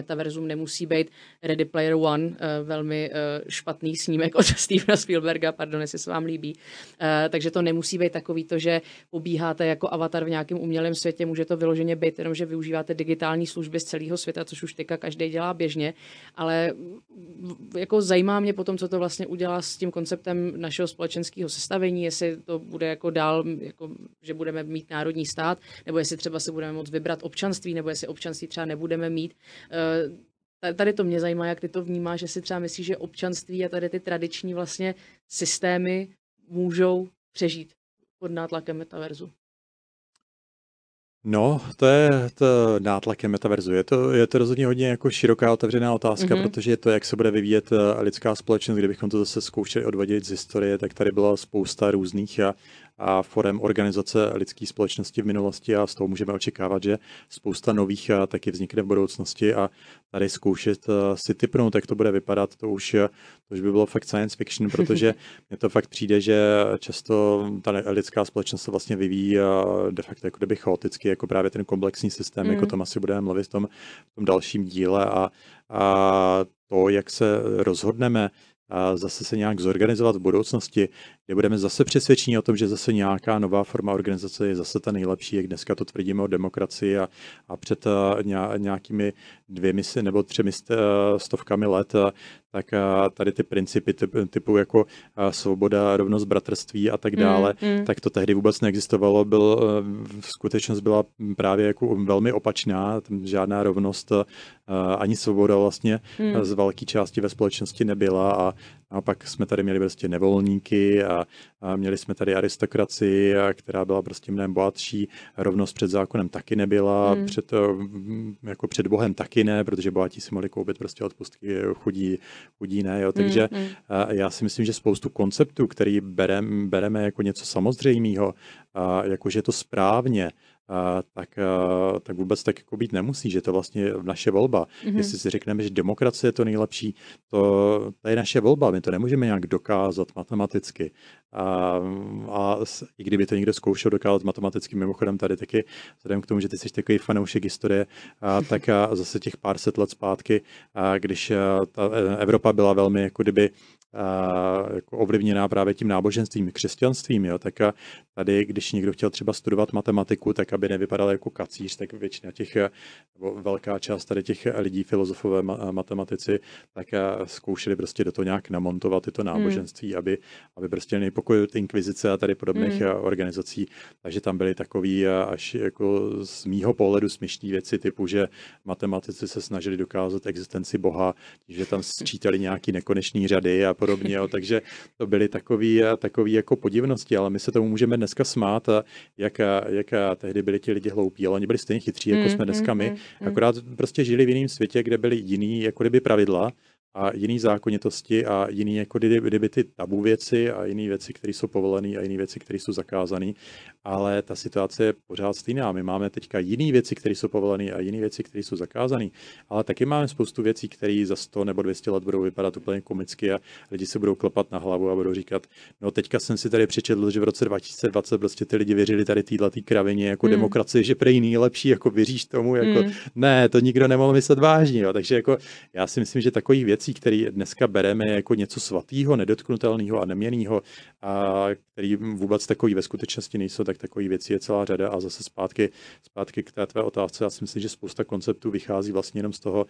Metaverzum nemusí být Ready Player One, uh, velmi uh, špatný snímek od [LAUGHS] Stevena Spielberga, pardon, jestli se vám líbí. Uh, takže to nemusí být takový to, že pobíháte jako avatar v nějakém umělém světě, může to vyloženě být jenom, že využíváte digitální služby z celého světa, což už teďka každý dělá běžně, ale jako zajímá mě potom, co to vlastně udělá s tím konceptem našeho společenského sestavení, jestli to bude jako dál, jako, že budeme mít národní stát, nebo jestli třeba se budeme moct vybrat občanství, nebo jestli občanství třeba nebudeme mít. Eh, tady to mě zajímá, jak ty to vnímáš, že si třeba myslíš, že občanství a tady ty tradiční vlastně systémy můžou přežít pod nátlakem metaverzu. No, to je to nátlakem metaverzu. Je to, je to rozhodně hodně jako široká otevřená otázka, mm-hmm. protože je to, jak se bude vyvíjet eh, lidská společnost, kdybychom to zase zkoušeli odvodit z historie, tak tady byla spousta různých a a forem organizace lidské společnosti v minulosti a z toho můžeme očekávat, že spousta nových taky vznikne v budoucnosti a tady zkoušet si typnout, jak to bude vypadat, to už, to už by bylo fakt science fiction, protože [LAUGHS] mně to fakt přijde, že často ta lidská společnost se vlastně vyvíjí de facto jako kdyby chaoticky, jako právě ten komplexní systém, mm. jako tam asi budeme mluvit v tom, v tom dalším díle a, a to, jak se rozhodneme, a zase se nějak zorganizovat v budoucnosti, kde budeme zase přesvědčení o tom, že zase nějaká nová forma organizace je zase ta nejlepší, jak dneska to tvrdíme o demokracii a, a před nějakými dvěmi nebo třemi stovkami let, tak tady ty principy typu jako svoboda, rovnost, bratrství a tak dále, mm, mm. tak to tehdy vůbec neexistovalo. Byl, v skutečnost byla právě jako velmi opačná, žádná rovnost ani svoboda vlastně mm. z velké části ve společnosti nebyla a a pak jsme tady měli prostě nevolníky a, a měli jsme tady aristokracii, a, která byla prostě mnohem bohatší. Rovnost před zákonem taky nebyla, hmm. před, eh, jako před Bohem taky ne, protože bohatí si mohli koupit prostě odpustky, chudí, chudí ne. Jo. Takže hmm. a já si myslím, že spoustu konceptů, který berem, bereme jako něco samozřejmého, jakože je to správně, tak, tak vůbec tak jako být nemusí, že to vlastně naše volba. Mm-hmm. Jestli si řekneme, že demokracie je to nejlepší, to, to je naše volba, my to nemůžeme nějak dokázat matematicky. A, a i kdyby to někdo zkoušel dokázat matematicky, mimochodem tady taky, vzhledem k tomu, že ty jsi takový fanoušek historie, a, tak a zase těch pár set let zpátky, a když ta e, Evropa byla velmi jako kdyby jako ovlivněná právě tím náboženstvím, křesťanstvím, jo, tak a tady, když někdo chtěl třeba studovat matematiku, tak aby nevypadal jako kacíř, tak většina těch, nebo velká část tady těch lidí, filozofové, matematici, tak zkoušeli prostě do toho nějak namontovat tyto hmm. náboženství, hmm. aby, aby prostě nejpokojit inkvizice a tady podobných hmm. organizací, takže tam byly takový až jako z mýho pohledu směšní věci typu, že matematici se snažili dokázat existenci Boha, že tam sčítali nějaký nekonečný řady a podobně, jo, takže to byly takový, takový jako podivnosti, ale my se tomu můžeme dneska smát, jak, jak tehdy byli ti lidi hloupí, ale oni byli stejně chytří, jako mm, jsme dneska mm, my, mm, akorát prostě žili v jiném světě, kde byly jiný jako kdyby pravidla a jiný zákonitosti a jiný jako kdyby, kdyby ty tabu věci a jiné věci, které jsou povolené a jiné věci, které jsou zakázané. Ale ta situace je pořád stejná. My máme teďka jiné věci, které jsou povolené a jiné věci, které jsou zakázané. Ale taky máme spoustu věcí, které za 100 nebo 200 let budou vypadat úplně komicky a lidi se budou klepat na hlavu a budou říkat, no teďka jsem si tady přečetl, že v roce 2020 prostě ty lidi věřili tady téhle kravině jako hmm. demokracie, že prej nejlepší, jako věříš tomu, jako hmm. ne, to nikdo nemohl myslet vážně. Jo. Takže jako já si myslím, že takový věc věcí, které dneska bereme jako něco svatého, nedotknutelného a neměnného, a který vůbec takový ve skutečnosti nejsou, tak takový věcí je celá řada. A zase zpátky, zpátky k té tvé otázce, já si myslím, že spousta konceptů vychází vlastně jenom z toho,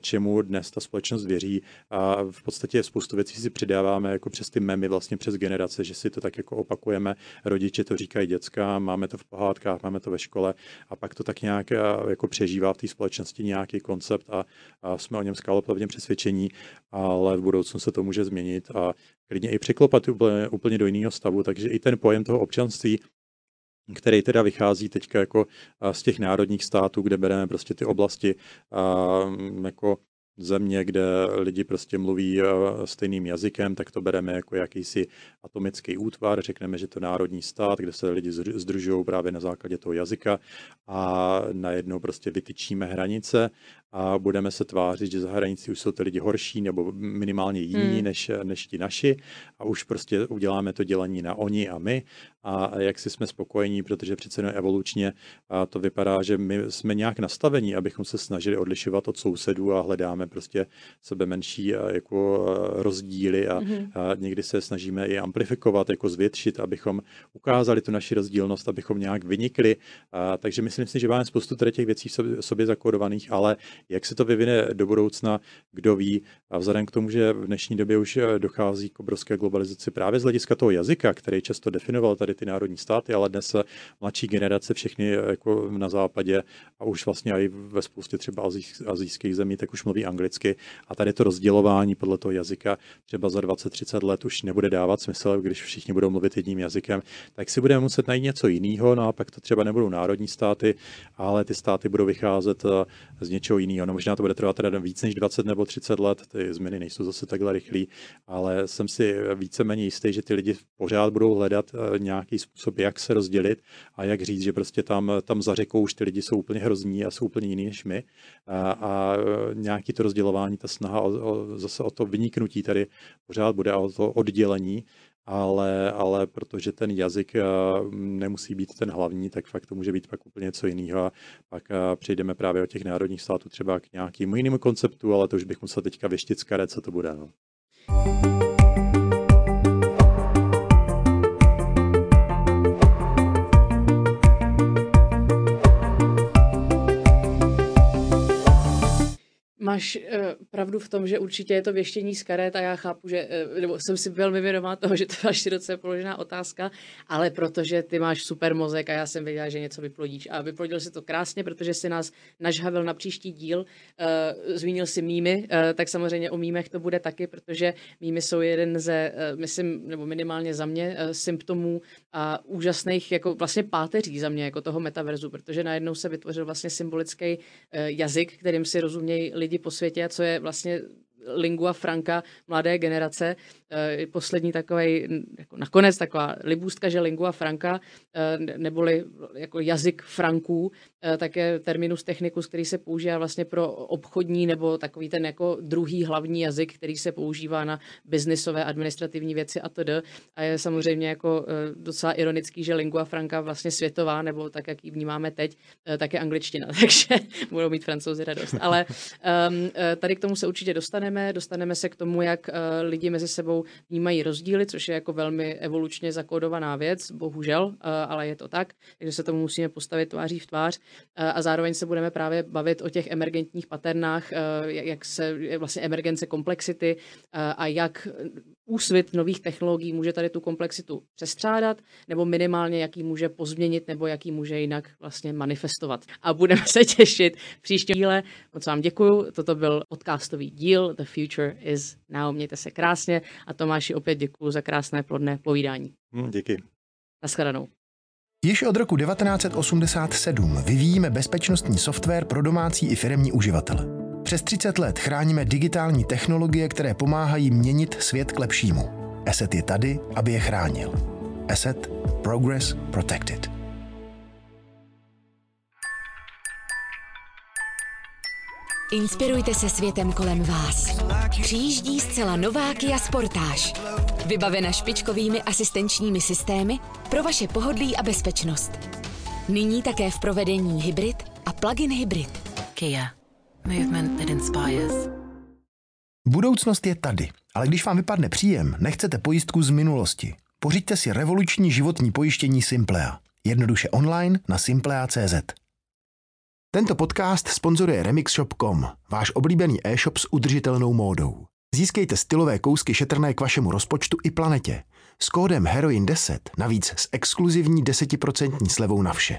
čemu dnes ta společnost věří. A v podstatě spoustu věcí si přidáváme jako přes ty memy, vlastně přes generace, že si to tak jako opakujeme. Rodiče to říkají dětská, máme to v pohádkách, máme to ve škole a pak to tak nějak jako přežívá v té společnosti nějaký koncept a, a jsme o něm skáloplavně přesvědčení, ale v budoucnu se to může změnit a klidně i překlopat úplně, úplně do jiného stavu, takže i ten pojem toho občanství který teda vychází teďka jako z těch národních států, kde bereme prostě ty oblasti jako země, kde lidi prostě mluví stejným jazykem, tak to bereme jako jakýsi atomický útvar, řekneme, že to národní stát, kde se lidi združují právě na základě toho jazyka a najednou prostě vytyčíme hranice a budeme se tvářit, že za hranicí už jsou ty lidi horší nebo minimálně jiní hmm. než, než ti naši. A už prostě uděláme to dělení na oni a my a jak si jsme spokojení, protože přece jenom evolučně to vypadá, že my jsme nějak nastavení, abychom se snažili odlišovat od sousedů a hledáme prostě sebe menší jako rozdíly a, hmm. a někdy se snažíme i amplifikovat, jako zvětšit, abychom ukázali tu naši rozdílnost, abychom nějak vynikli. A, takže myslím si, že máme spoustu tady těch věcí v sobě, sobě zakódovaných, ale jak se to vyvine do budoucna, kdo ví. A vzhledem k tomu, že v dnešní době už eh, dochází k obrovské globalizaci právě z hlediska toho jazyka, který často definoval tady ty národní státy, ale dnes mladší generace všechny eh, jako na západě a už vlastně i ve spoustě třeba azijských zemí, tak už mluví anglicky. A tady to rozdělování podle toho jazyka třeba za 20-30 let už nebude dávat smysl, když všichni budou mluvit jedním jazykem, tak si budeme muset najít něco jiného, no a pak to třeba nebudou národní státy, ale ty státy budou vycházet eh, z něčeho jiného. No možná to bude trvat teda víc než 20 nebo 30 let, ty změny nejsou zase takhle rychlé, ale jsem si víceméně jistý, že ty lidi pořád budou hledat eh, nějaký způsob, jak se rozdělit a jak říct, že prostě tam, tam za řekou už ty lidi jsou úplně hrozní a jsou úplně jiný než my. A, a nějaký to rozdělování, ta snaha o, o, zase o to vyniknutí tady pořád bude a o to oddělení ale, ale protože ten jazyk eh, nemusí být ten hlavní, tak fakt to může být pak úplně něco jiného a pak eh, přejdeme právě od těch národních států třeba k nějakému jinému konceptu, ale to už bych musel teďka vyštit z co to bude. No. Máš uh, pravdu v tom, že určitě je to věštění z karet a já chápu, že, uh, nebo jsem si velmi vědomá toho, že to je široce položená otázka, ale protože ty máš super mozek a já jsem věděla, že něco vyplodíš. A vyplodil si to krásně, protože si nás nažhavil na příští díl, uh, zmínil si mýmy, tak samozřejmě o mýmech to bude taky, protože mýmy jsou jeden ze, myslím, nebo minimálně za mě, symptomů a úžasných, jako vlastně páteří za mě, jako toho metaverzu, protože najednou se vytvořil vlastně symbolický jazyk, kterým si rozumějí lidi po světě, co je vlastně lingua franca mladé generace. Eh, poslední takový, jako nakonec taková libůstka, že lingua franca, eh, neboli jako jazyk franků, eh, tak je terminus technicus, který se používá vlastně pro obchodní nebo takový ten jako druhý hlavní jazyk, který se používá na biznisové administrativní věci a td. A je samozřejmě jako docela ironický, že lingua franca vlastně světová, nebo tak, jak ji vnímáme teď, tak je angličtina, [LAUGHS] takže budou mít francouzi radost. Ale um, tady k tomu se určitě dostaneme, dostaneme se k tomu, jak lidi mezi sebou vnímají rozdíly, což je jako velmi evolučně zakódovaná věc, bohužel, uh, ale je to tak, takže se tomu musíme postavit tváří v tvář uh, a zároveň se budeme právě bavit o těch emergentních paternách, uh, jak se vlastně emergence komplexity a jak úsvit nových technologií může tady tu komplexitu přestřádat, nebo minimálně jaký může pozměnit, nebo jaký může jinak vlastně manifestovat. A budeme se těšit v příštím díle. Moc vám děkuju. Toto byl podcastový díl The Future is Now. Mějte se krásně a Tomáši opět děkuju za krásné plodné povídání. Hmm, díky. Naschledanou. Již od roku 1987 vyvíjíme bezpečnostní software pro domácí i firemní uživatele. Přes 30 let chráníme digitální technologie, které pomáhají měnit svět k lepšímu. Asset je tady, aby je chránil. Asset Progress Protected. Inspirujte se světem kolem vás. Přijíždí zcela nová Kia Sportage. Vybavena špičkovými asistenčními systémy pro vaše pohodlí a bezpečnost. Nyní také v provedení hybrid a plug-in hybrid. Kia. Movement that inspires. Budoucnost je tady, ale když vám vypadne příjem, nechcete pojistku z minulosti. Pořiďte si revoluční životní pojištění Simplea. Jednoduše online na simplea.cz. Tento podcast sponzoruje remixshop.com, váš oblíbený e-shop s udržitelnou módou. Získejte stylové kousky šetrné k vašemu rozpočtu i planetě. S kódem HEROIN10 navíc s exkluzivní 10% slevou na vše.